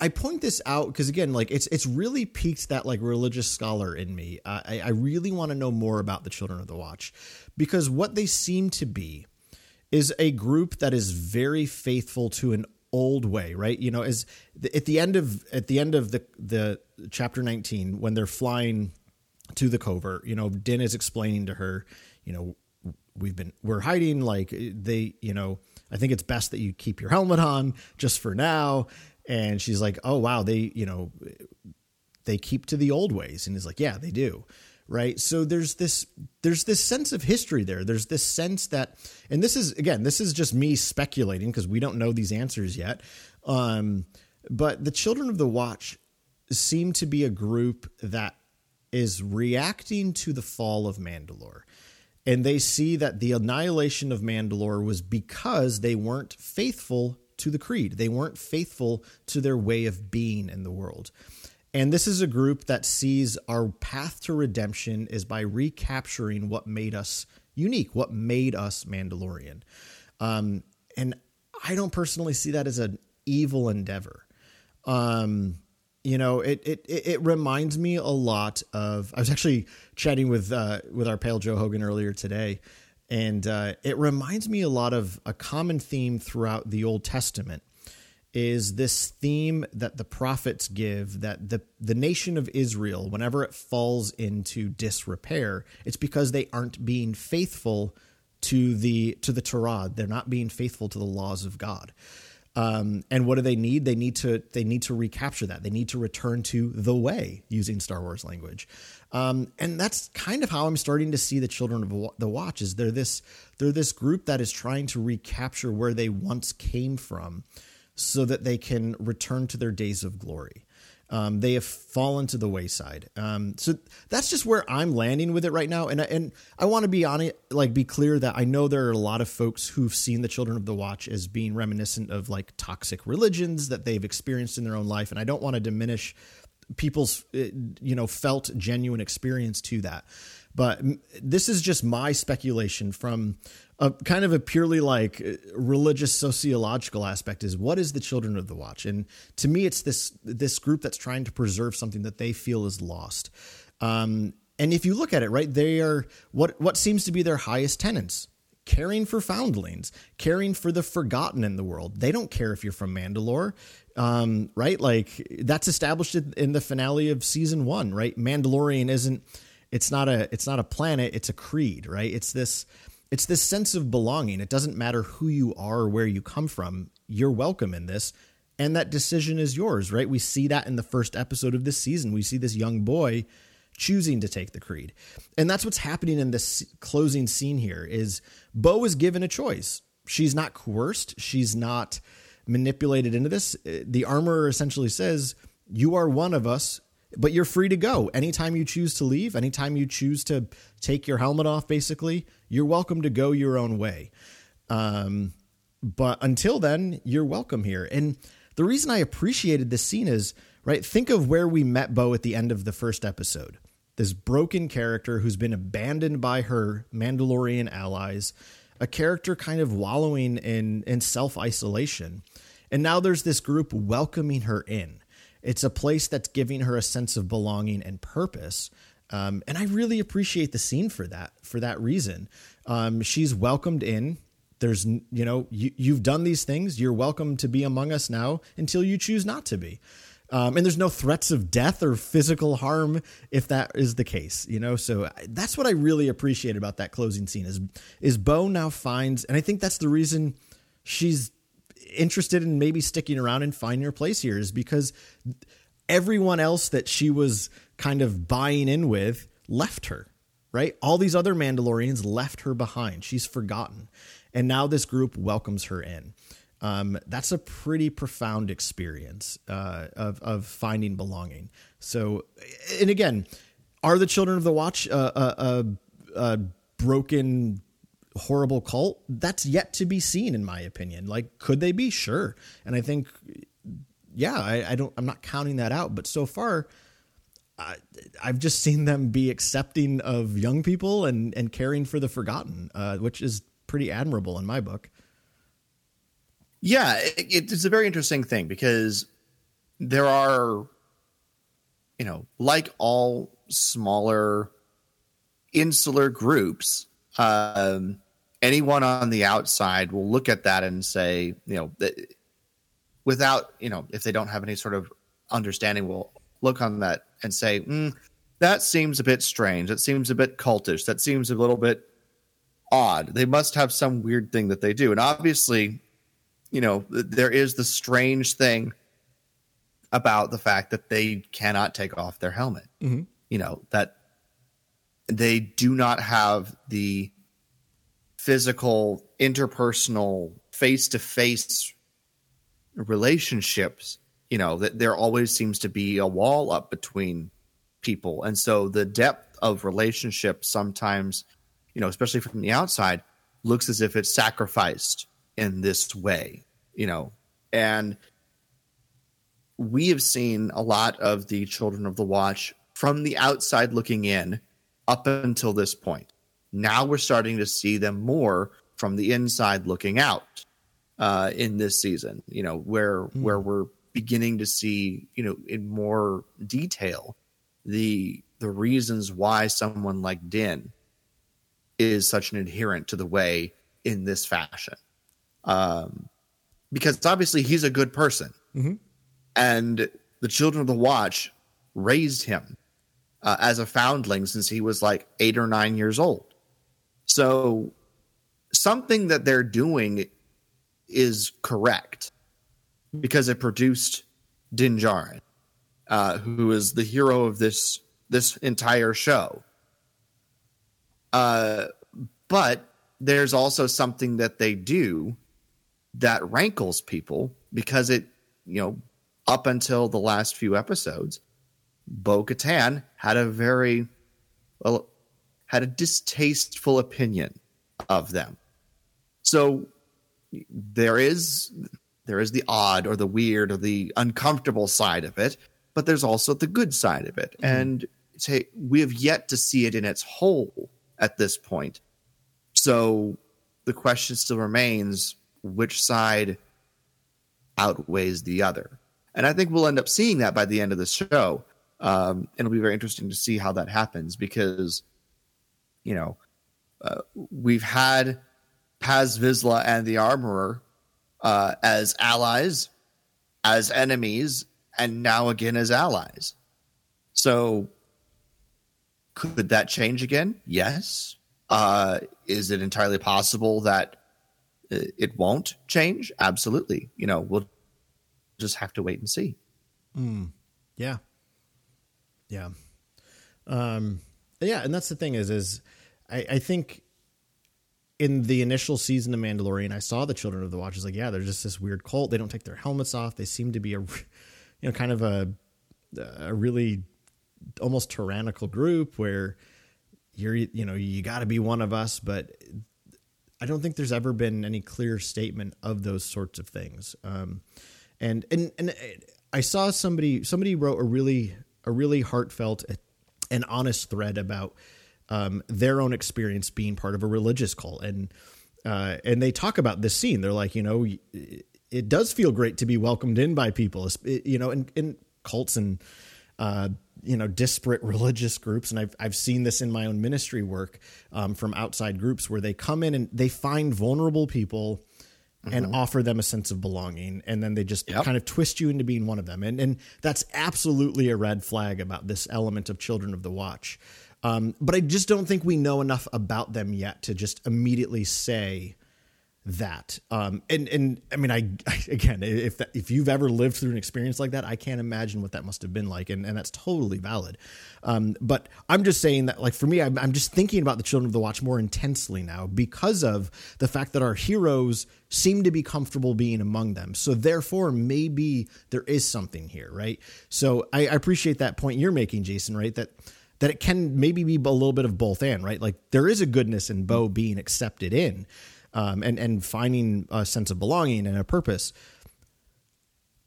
I point this out because again, like it's it's really piqued that like religious scholar in me. I, I really want to know more about the Children of the Watch because what they seem to be is a group that is very faithful to an old way, right? You know, as at the end of at the end of the the chapter nineteen when they're flying to the covert, you know, Din is explaining to her, you know, we've been we're hiding like they, you know, I think it's best that you keep your helmet on just for now. And she's like, "Oh wow, they, you know, they keep to the old ways." And he's like, "Yeah, they do." Right? So there's this there's this sense of history there. There's this sense that and this is again, this is just me speculating because we don't know these answers yet. Um but the Children of the Watch seem to be a group that is reacting to the fall of Mandalore. And they see that the annihilation of Mandalore was because they weren't faithful to the creed. They weren't faithful to their way of being in the world. And this is a group that sees our path to redemption is by recapturing what made us unique, what made us Mandalorian. Um, and I don't personally see that as an evil endeavor. Um, you know, it, it it reminds me a lot of. I was actually chatting with uh, with our pale Joe Hogan earlier today, and uh, it reminds me a lot of a common theme throughout the Old Testament is this theme that the prophets give that the the nation of Israel whenever it falls into disrepair it's because they aren't being faithful to the to the Torah. They're not being faithful to the laws of God. Um, and what do they need? They need to they need to recapture that. They need to return to the way using Star Wars language. Um, and that's kind of how I'm starting to see the children of the watch is they're this they're this group that is trying to recapture where they once came from so that they can return to their days of glory. Um, they have fallen to the wayside. Um, so that's just where I'm landing with it right now. And and I want to be on it, like be clear that I know there are a lot of folks who've seen the Children of the Watch as being reminiscent of like toxic religions that they've experienced in their own life, and I don't want to diminish people's uh, you know felt genuine experience to that. But this is just my speculation from a kind of a purely like uh, religious sociological aspect is what is the children of the watch? And to me it's this this group that's trying to preserve something that they feel is lost. Um, and if you look at it right they are what what seems to be their highest tenants caring for foundlings caring for the forgotten in the world. They don't care if you're from mandalore um, right? Like that's established in the finale of season one right? Mandalorian isn't it's not a it's not a planet it's a creed right? It's this it's this sense of belonging. It doesn't matter who you are or where you come from, you're welcome in this. And that decision is yours, right? We see that in the first episode of this season. We see this young boy choosing to take the creed. And that's what's happening in this closing scene here is Bo is given a choice. She's not coerced, she's not manipulated into this. Uh, the armorer essentially says, "You are one of us but you're free to go. Anytime you choose to leave anytime you choose to take your helmet off basically you're welcome to go your own way. Um, but until then you're welcome here. And the reason i appreciated this scene is right think of where we met bo at the end of the first episode. This broken character who's been abandoned by her mandalorian allies a character kind of wallowing in in self-isolation. And now there's this group welcoming her in it's a place that's giving her a sense of belonging and purpose. Um, and I really appreciate the scene for that, for that reason. Um, she's welcomed in. There's, you know, you, you've done these things. You're welcome to be among us now until you choose not to be. Um, and there's no threats of death or physical harm if that is the case, you know. So that's what I really appreciate about that closing scene is is Bo now finds, and I think that's the reason she's interested in maybe sticking around and finding her place here is because everyone else that she was kind of buying in with left her, right? All these other Mandalorians left her behind. She's forgotten. And now this group welcomes her in. Um, that's a pretty profound experience uh, of, of finding belonging. So, and again, are the Children of the Watch a, a, a broken horrible cult that's yet to be seen in my opinion. Like could they be? Sure. And i think yeah i, I don't i'm not counting that out. But so far I, i've just seen them be accepting of young people and and caring for the forgotten uh, which is pretty admirable in my book. Yeah it, it's a very interesting thing because there are you know like all smaller insular groups um, anyone on the outside will look at that and say, you know, without, you know, if they don't have any sort of understanding, will look on that and say, mm, that seems a bit strange. That seems a bit cultish. That seems a little bit odd. They must have some weird thing that they do. And obviously, you know, there is the strange thing about the fact that they cannot take off their helmet. Mm-hmm. You know, that they do not have the physical, interpersonal, face to face relationships, you know, that there always seems to be a wall up between people. And so the depth of relationship sometimes, you know, especially from the outside, looks as if it's sacrificed in this way, you know. And we have seen a lot of the Children of the Watch from the outside looking in up until this point. Now we're starting to see them more from the inside looking out uh, in this season. You know where mm. where we're beginning to see, you know, in more detail the the reasons why someone like Din is such an adherent to the way in this fashion. Um, because obviously he's a good person, and the children of the Watch raised him uh, as a foundling since he was like eight or nine years old. So something that they're doing is correct because it produced Din Djarin, uh, who is the hero of this this entire show. Uh, but there's also something that they do that rankles people because it, you know, up until the last few episodes, Bo Katan had a very, well, had a distasteful opinion of them. So there is there is the odd or the weird or the uncomfortable side of it, but there's also the good side of it. And say we have yet to see it in its whole at this point. So the question still remains which side outweighs the other. And I think we'll end up seeing that by the end of the show. Um, and it'll be very interesting to see how that happens because, you know, uh, we've had Paz Vizsla and the Armorer uh, as allies, as enemies, and now again as allies. So, could that change again? Yes. Uh, is it entirely possible that uh, it won't change? Absolutely. You know, we'll just have to wait and see. Yeah. Yeah. Um, yeah, and that's the thing is, is I, I think in the initial season of Mandalorian, I saw the Children of the Watch. Is like, yeah, they're just this weird cult. They don't take their helmets off. They seem to be a, you know, kind of a, a really almost tyrannical group where you're, you know, you got to be one of us. But I don't think there's ever been any clear statement of those sorts of things. Um, and and and I saw somebody somebody wrote a really a really heartfelt and honest thread about um, their own experience being part of a religious cult, and uh, and they talk about this scene. They're like, you know, it does feel great to be welcomed in by people, it- you know, in, in cults and uh, you know disparate religious groups, and I've I've seen this in my own ministry work um, from outside groups where they come in and they find vulnerable people and offer them a sense of belonging. And then they just Yep. kind of twist you into being one of them. And and that's absolutely a red flag about this element of children of the watch um, but i just don't think we know enough about them yet to just immediately say that. Um and and i mean i, I again if that, if you've ever lived through an experience like that i can't imagine what that must have been like. And, and that's totally valid. Um but i'm just saying that like for me I'm, I'm just thinking about the children of the watch more intensely now because of the fact that our heroes seem to be comfortable being among them. So therefore maybe there is something here right? So i, I appreciate that point you're making jason right? That that it can maybe be a little bit of both and right like there is a goodness in bo being accepted in um, and and finding a sense of belonging and a purpose.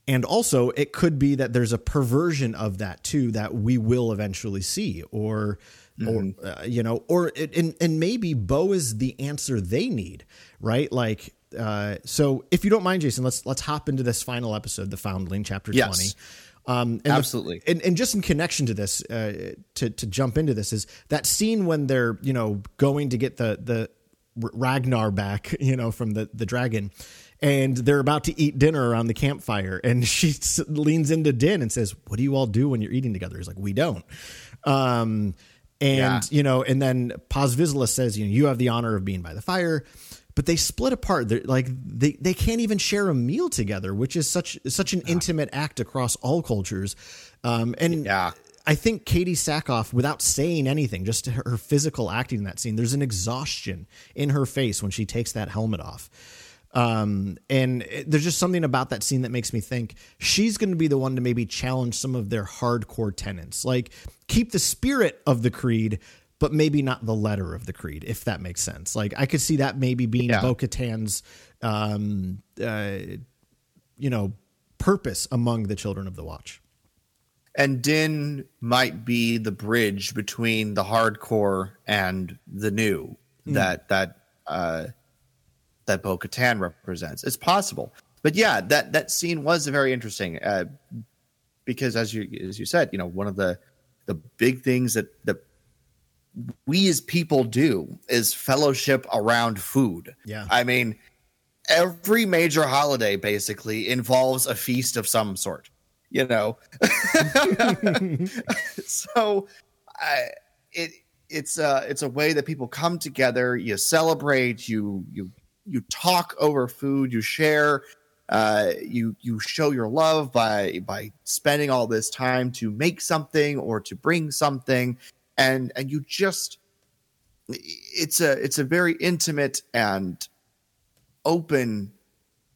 And also, it could be that there's a perversion of that too that we will eventually see, or, or uh, you know, or it, and and maybe Bo is the answer they need, right? Like, uh, so if you don't mind, Jason, let's let's hop into this final episode, the Foundling, chapter Yes. twenty. Um, and the- Absolutely. and, and just in connection to this, uh, to to jump into this is that scene when they're you know going to get the the Ragnar back, you know, from the the dragon, and they're about to eat dinner around the campfire, and she s- leans into Din and says, "What do you all do when you're eating together?" He's like, "We don't." Um, and Yeah. you know, and then Paz Vizsla says, "You know, you have the honor of being by the fire." But they split apart. They're like they, they can't even share a meal together, which is such such an intimate act across all cultures. Um, and Yeah. I think Katee Sackhoff, without saying anything, just her, her physical acting in that scene, there's an exhaustion in her face when she takes that helmet off. Um, and it- there's just something about that scene that makes me think she's going to be the one to maybe challenge some of their hardcore tenets, like keep the spirit of the creed, but maybe not the letter of the creed, if that makes sense. Like I could see that maybe being Yeah. Bo Katan's, um, uh, you know, purpose among the children of the Watch. and Din might be the bridge between the hardcore and the new that that uh, that Bo Katan represents. It's possible. but yeah, that that scene was very interesting uh, because, as you as you said, you know, one of the the big things that that we as people do is fellowship around food. Yeah. I mean, every major holiday basically involves a feast of some sort. You know, so I, it it's a it's a way that people come together. You celebrate. You you you talk over food. You share. Uh, you you show your love by by spending all this time to make something or to bring something, and and you just it's a it's a very intimate and open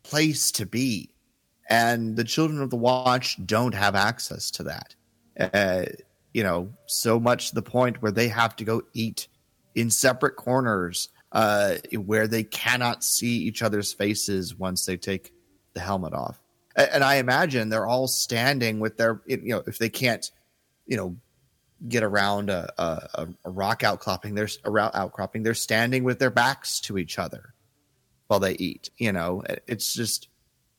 place to be, and the children of the watch don't have access to that. Uh, you know, so much to the point where they have to go eat in separate corners uh, where they cannot see each other's faces once they take the helmet off. And I imagine they're all standing with their, you know, if they can't, you know, get around a, a, a rock outcropping, they're around outcropping, they're standing with their backs to each other while they eat. You know, it's just,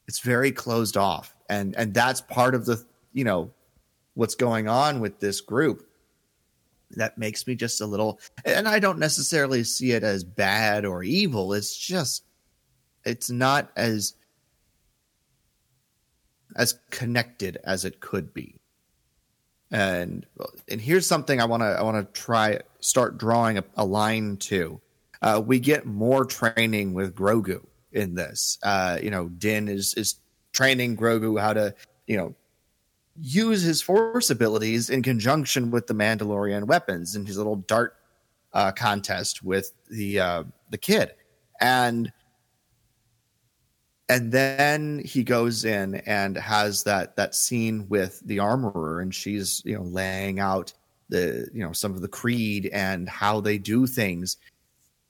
it's very closed off, and and that's part of the, you know, what's going on with this group that makes me just a little and i don't necessarily see it as bad or evil. It's just it's not as as connected as it could be and and here's something i want to i want to try start drawing a, a line to. Uh, we get more training with grogu in this. Uh, you know din is is training grogu how to you know use his force abilities in conjunction with the Mandalorian weapons in his little dart uh, contest with the uh, the kid, and and then he goes in and has that that scene with the armorer, and she's you know laying out the you know some of the creed and how they do things,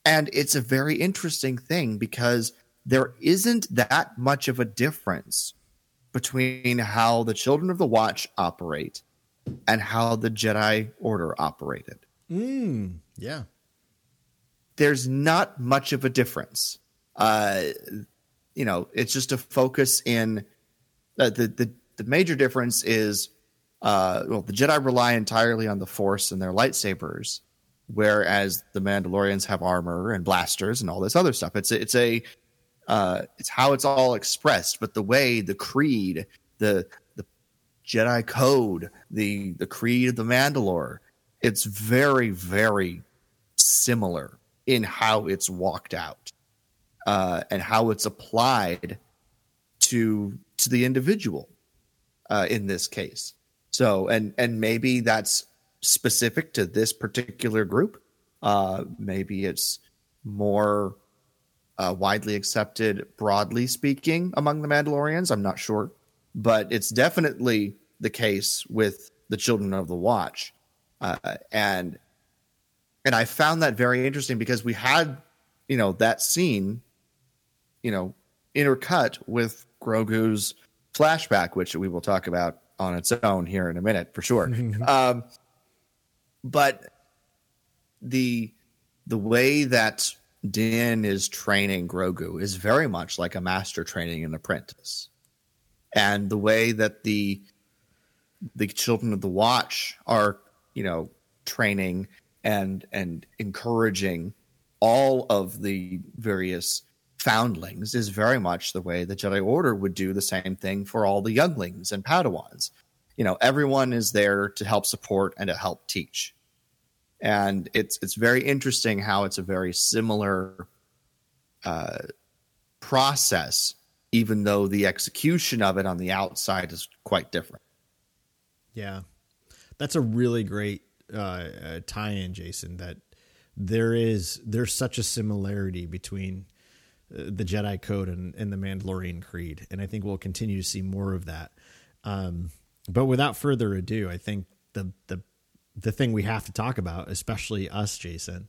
and it's a very interesting thing because there isn't that much of a difference between how the children of the watch operate and how the Jedi Order operated. Mm, yeah. There's not much of a difference. Uh, you know, it's just a focus in uh, the, the the major difference is uh, well, the Jedi rely entirely on the Force and their lightsabers, whereas the Mandalorians have armor and blasters and all this other stuff. It's it's a uh, it's how it's all expressed, but the way the creed, the the Jedi code, the the creed of the Mandalore, it's very very similar in how it's walked out uh, and how it's applied to to the individual uh, in this case. So, and and maybe that's specific to this particular group. Uh, maybe it's more uh, widely accepted, broadly speaking, among the Mandalorians. I'm not sure, but it's definitely the case with the Children of the Watch, uh, and and I found that very interesting because we had, you know, that scene, you know, intercut with Grogu's flashback, which we will talk about on its own here in a minute for sure. um, but the the way that Din is training Grogu is very much like a master training an apprentice. And the way that the the children of the watch are, you know, training and and encouraging all of the various foundlings is very much the way the Jedi Order would do the same thing for all the younglings and Padawans. You know, everyone is there to help support and to help teach and it's it's very interesting how it's a very similar uh, process, even though the execution of it on the outside is quite different. Yeah, that's a really great uh, uh, tie-in, Jason. That there is there's such a similarity between the Jedi Code and, and the Mandalorian Creed, and I think we'll continue to see more of that. Um, but without further ado, I think the the the thing we have to talk about, especially us, Jason,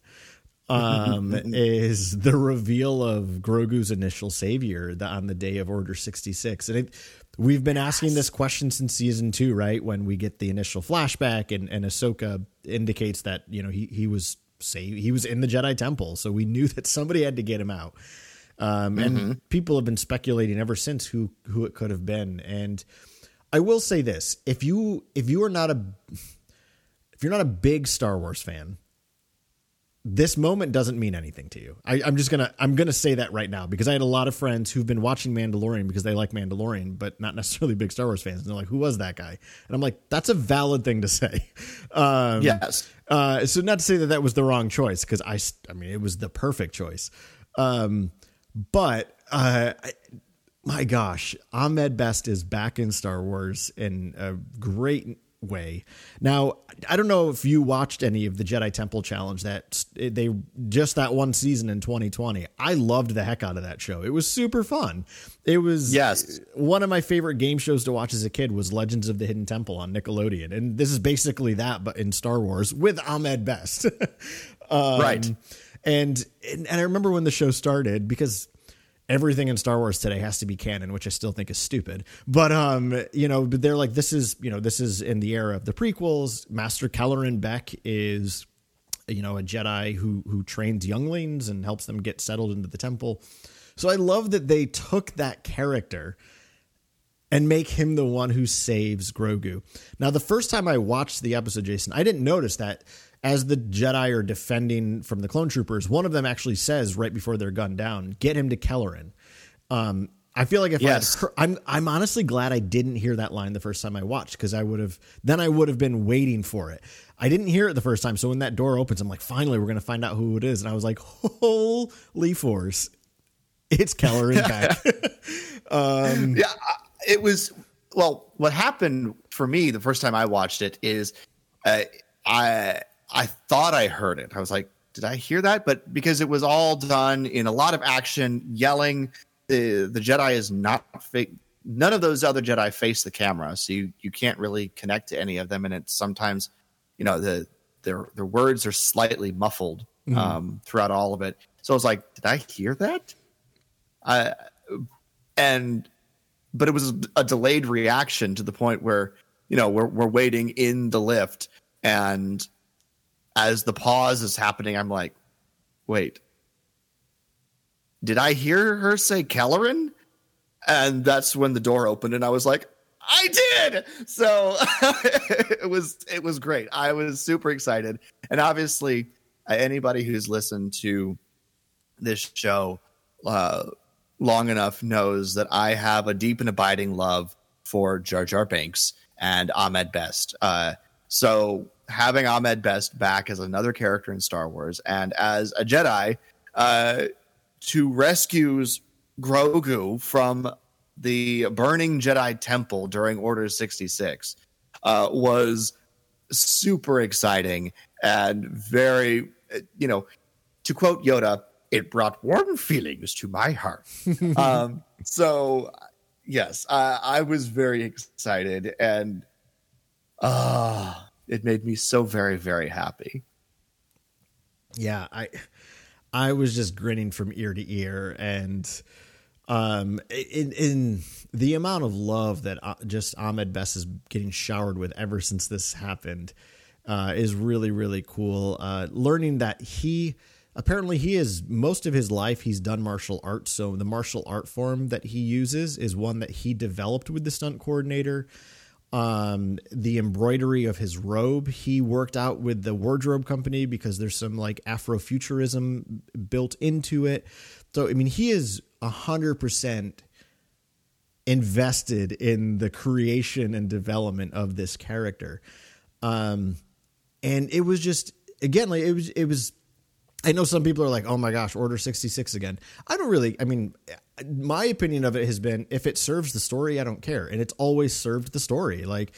um, is the reveal of Grogu's initial savior the, on the day of Order 66. And it, we've been asking this question since season two, right? When we get the initial flashback and, and Ahsoka indicates that, you know, he, he was say he was in the Jedi Temple. So we knew that somebody had to get him out. Um, and people have been speculating ever since who who it could have been. And I will say this: if you if you are not a if you're not a big Star Wars fan, this moment doesn't mean anything to you. I, I'm just gonna I'm gonna say that right now because I had a lot of friends who've been watching Mandalorian because they like Mandalorian, but not necessarily big Star Wars fans. And they're like, "Who was that guy?" And I'm like, "That's a valid thing to say." Um, Yes. Uh, so not to say that that was the wrong choice because I I mean it was the perfect choice. Um, but uh, I, my gosh, Ahmed Best is back in Star Wars in a great way. Now, I don't know if you watched any of the Jedi Temple Challenge that they just that one season in 2020. I loved the heck out of that show. It was super fun. It was Yes. one of my favorite game shows to watch as a kid was Legends of the Hidden Temple on Nickelodeon, and this is basically that but in Star Wars with Ahmed Best. Um, Right. And, and and I remember when the show started because everything in Star Wars today has to be canon, which I still think is stupid. But um, you know, but they're like, this is you know, this is in the era of the prequels. Master Kelleran Beck is you know a Jedi who who trains younglings and helps them get settled into the temple. So I love that they took that character and make him the one who saves Grogu. Now, the first time I watched the episode, Jason, I didn't notice that as the Jedi are defending from the clone troopers, one of them actually says right before they're gunned down, "Get him to Kelleran." Um, I feel like if Yes. I'd heard, I'm I'm honestly glad I didn't hear that line the first time I watched because I would have then I would have been waiting for it. I didn't hear it the first time, so when that door opens, I'm like, finally, we're gonna find out who it is, and I was like, holy force, it's Kelleran back. yeah it was well what happened for me the first time i watched it is uh, i i thought i heard it. I was like did i hear that? But because it was all done in a lot of action yelling the the jedi is not fake none of those other jedi face the camera so you you can't really connect to any of them. And it's sometimes you know the their their words are slightly muffled um throughout all of it. So i was like did i hear that? I and but it was a delayed reaction to the point where you know we're we're waiting in the lift and as the pause is happening i'm like wait did i hear her say kelleran? And that's when the door opened and i was like i did! So it was it was great. I was super excited. And obviously uh, anybody who's listened to this show uh, long enough knows that I have a deep and abiding love for Jar Jar Binks and Ahmed Best. Uh, so having Ahmed Best back as another character in Star Wars and as a Jedi uh, to rescues Grogu from the burning Jedi temple during Order 66 uh, was super exciting and very, uh, you know, to quote Yoda, it brought warm feelings to my heart. um, so, yes, I, I was very excited, and uh, it made me so very, very happy. yeah, I I was just grinning from ear to ear, and um, in in the amount of love that uh, just Ahmed Best is getting showered with ever since this happened uh, is really really cool. Uh, learning that he apparently he is most of his life he's done martial arts, so the martial art form that he uses is one that he developed with the stunt coordinator um the embroidery of his robe. He worked out with the wardrobe company because there's some like afrofuturism built into it. So i mean he is a hundred percent invested in the creation and development of this character. Um and it was just again like it was it was I know some people are like, "Oh my gosh, Order 66 again." I don't really I mean, my opinion of it has been if it serves the story, I don't care. And it's always served the story. Like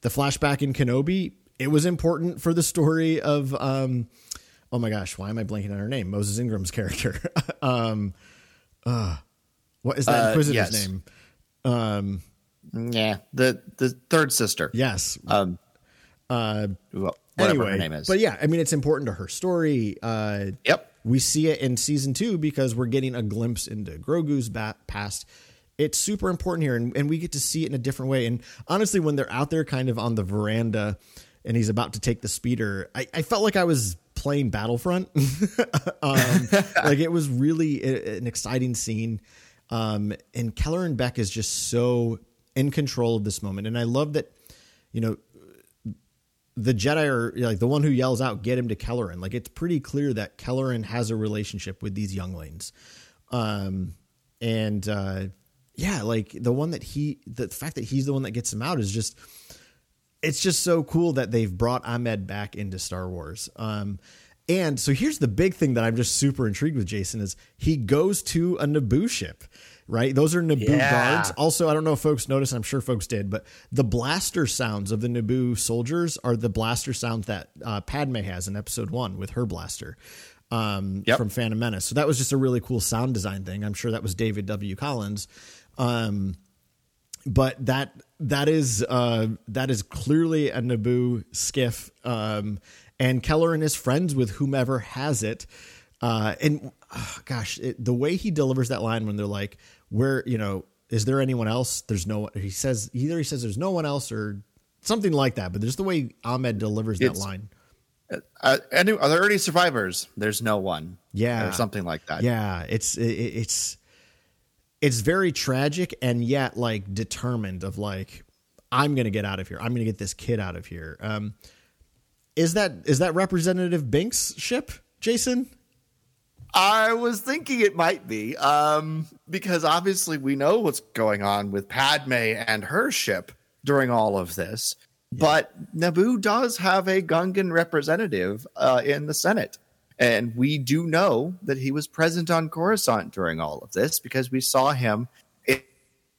the flashback in Kenobi, it was important for the story of um oh my gosh, why am I blanking on her name? Moses Ingram's character. um uh what is that Uh, Inquisitor's yes. name? Um Yeah, the the third sister. yes. Um, Uh well, whatever anyway, her name is. But yeah, I mean it's important to her story. Uh yep. We see it in season two because we're getting a glimpse into Grogu's past. It's super important here, and, and we get to see it in a different way. And honestly, when they're out there kind of on the veranda and he's about to take the speeder, I, I felt like I was playing Battlefront. um, like it was really a, an exciting scene. Um, and Kelleran Beck is just so in control of this moment. And I love that, you know, the Jedi are like the one who yells out, "Get him to Kelleran!" Like it's pretty clear that Kelleran has a relationship with these younglings, um, and uh, yeah, like the one that he, the fact that he's the one that gets him out is just, it's just so cool that they've brought Ahmed back into Star Wars. Um, and so here's the big thing that I'm just super intrigued with Jason is he goes to a Naboo ship right? Those are Naboo Yeah. guards. Also, I don't know if folks noticed, I'm sure folks did, but the blaster sounds of the Naboo soldiers are the blaster sounds that uh, Padme has in episode one with her blaster um, Yep. from Phantom Menace. So that was just a really cool sound design thing. I'm sure that was David W. Collins. Um, but that that is uh, that is clearly a Naboo skiff, um, and Kelleran is friends with whomever has it. Uh, and oh, gosh, it, the way he delivers that line when they're like, "Where you know, is there anyone else?" There's no. He says either he says there's no one else or something like that. But there's the way Ahmed delivers that It's- line. Uh, any, are there any survivors? There's no one. Yeah. or something like that. Yeah, it's it, it's it's very tragic and yet like determined of like I'm going to get out of here. I'm going to get this kid out of here. Um is that is that representative Binks ship, Jason? I was thinking it might be, um, because obviously we know what's going on with Padme and her ship during all of this. But Naboo does have a Gungan representative uh, in the Senate. And we do know that he was present on Coruscant during all of this because we saw him in,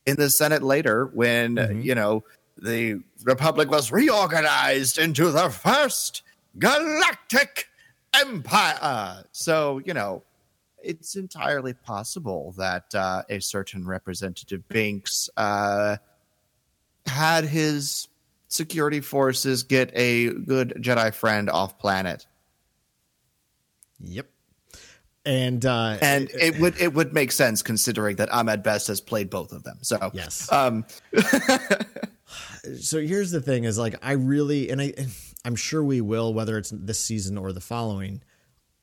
in the Senate later when, you know, the Republic was reorganized into the first galactic empire. Uh, so, you know, it's entirely possible that uh, a certain representative Binks uh, had his security forces get a good Jedi friend off planet, Yep. And uh and it would it would make sense considering that Ahmed Best has played both of them. So Yes. um, so here's the thing is like I really and I I'm sure we will whether it's this season or the following.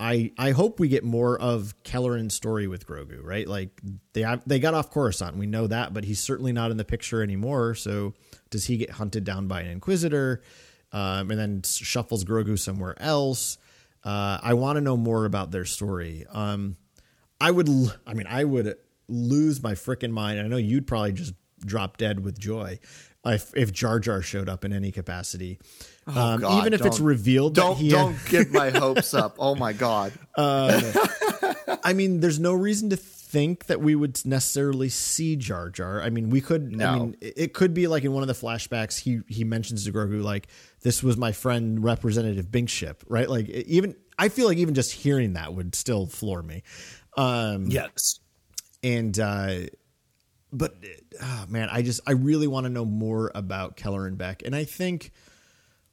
I I hope we get more of Kelleran's story with Grogu, right? Like they they got off Coruscant, we know that, but he's certainly not in the picture anymore. So does he get hunted down by an Inquisitor, um, and then shuffles Grogu somewhere else? Uh, I want to know more about their story. Um, I would, I mean, I would lose my freaking mind. I know you'd probably just drop dead with joy if, if Jar Jar showed up in any capacity. um, Oh, God, even if it's revealed don't that he don't get my hopes up. Oh my god. I mean, there's no reason to think that we would necessarily see Jar Jar. I mean, we could. I No. mean, it it could be like in one of the flashbacks, he he mentions to Grogu like, "This was my friend Representative Bink ship," right? Like, even I feel like even just hearing that would still floor me. Um, Yes. and uh but oh man i just i really want to know more about Kelleran Beck and i think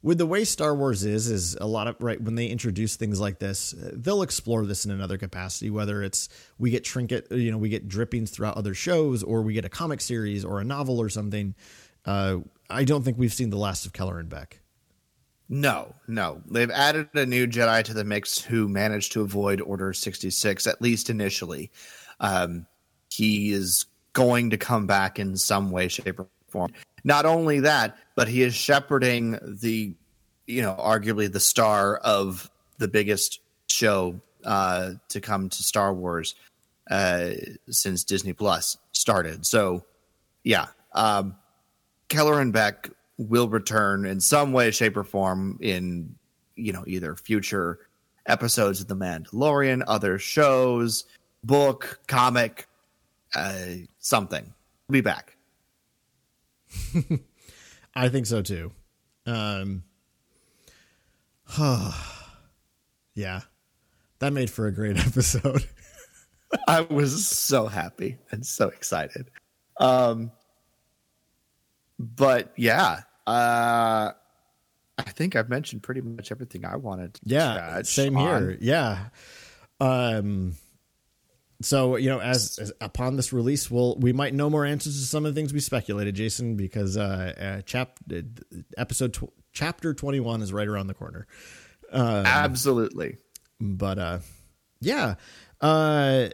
with the way star wars is is a lot of right when they introduce things like this uh, they'll explore this in another capacity whether it's we get trinket you know we get drippings throughout other shows or we get a comic series or a novel or something uh i don't think we've seen the last of Kelleran Beck No, no. They've added a new Jedi to the mix who managed to avoid Order 66, at least initially. Um, he is going to come back in some way, shape, or form. Not only that, but he is shepherding the, you know, arguably the star of the biggest show uh, to come to Star Wars uh, since Disney Plus started. So, yeah. Um, Kelleran Beck will return in some way, shape, or form in you know either future episodes of The Mandalorian, other shows, book, comic, uh, something. We'll be back. i think so too um yeah that made for a great episode I was so happy and so excited. Um, but yeah, uh, I think I've mentioned pretty much everything I wanted. To Yeah, same on. here. Yeah. Um so, you know, as, as upon this release, we'll we might know more answers to some of the things we speculated, Jason, because uh, uh chap uh, episode tw- chapter 21 is right around the corner. Absolutely. but uh yeah uh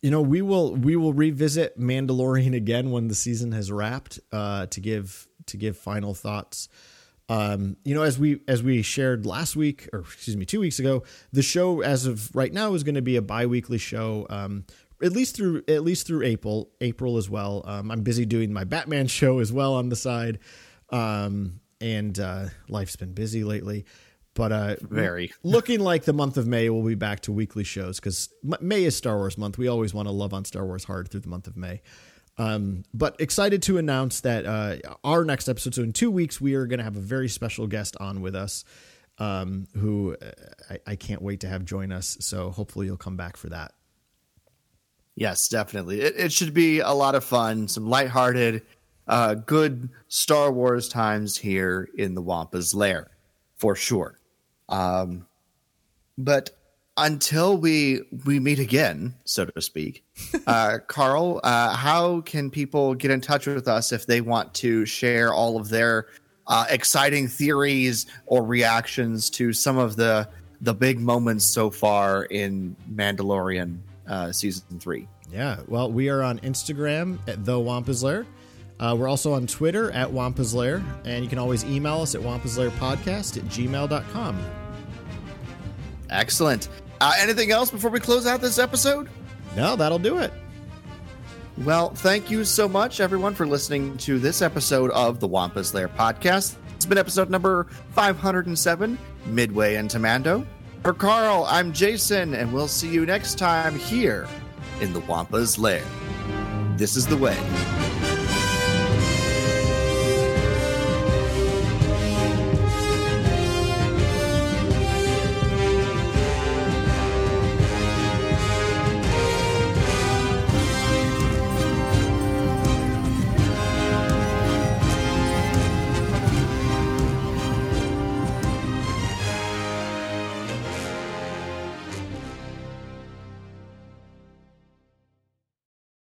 you know we will we will revisit mandalorian again when the season has wrapped uh to give to give final thoughts um you know as we as we shared last week or excuse me two weeks ago the show as of right now is going to be a bi-weekly show um at least through at least through april april as well um i'm busy doing my batman show as well on the side um and uh life's been busy lately but uh Very. looking like the month of May will be back to weekly shows because May is Star Wars month. We always want to love on Star Wars hard through the month of May. Um, but excited to announce that uh, our next episode, so in two weeks, we are going to have a very special guest on with us um, who uh, I, I can't wait to have join us. So hopefully you'll come back for that. Yes, definitely. It, it should be a lot of fun, some lighthearted, uh, good Star Wars times here in the Wampa's Lair, for sure. Um, but until we we meet again, so to speak, uh, Carl, uh, how can people get in touch with us if they want to share all of their uh, exciting theories or reactions to some of the the big moments so far in Mandalorian uh, season three? Yeah. Well, we are on Instagram at The Wampa's Lair. Uh, we're also on Twitter at Wampa's Lair. And you can always email us at Wampa's Lair Podcast at gmail.com. Excellent. Uh, anything else before we close out this episode? No, that'll do it. Well, thank you so much, everyone, for listening to this episode of the Wampa's Lair podcast. It's been episode number 507, Midway into Mando. For Carl, I'm Jason, and we'll see you next time here in the Wampa's Lair. This is the way.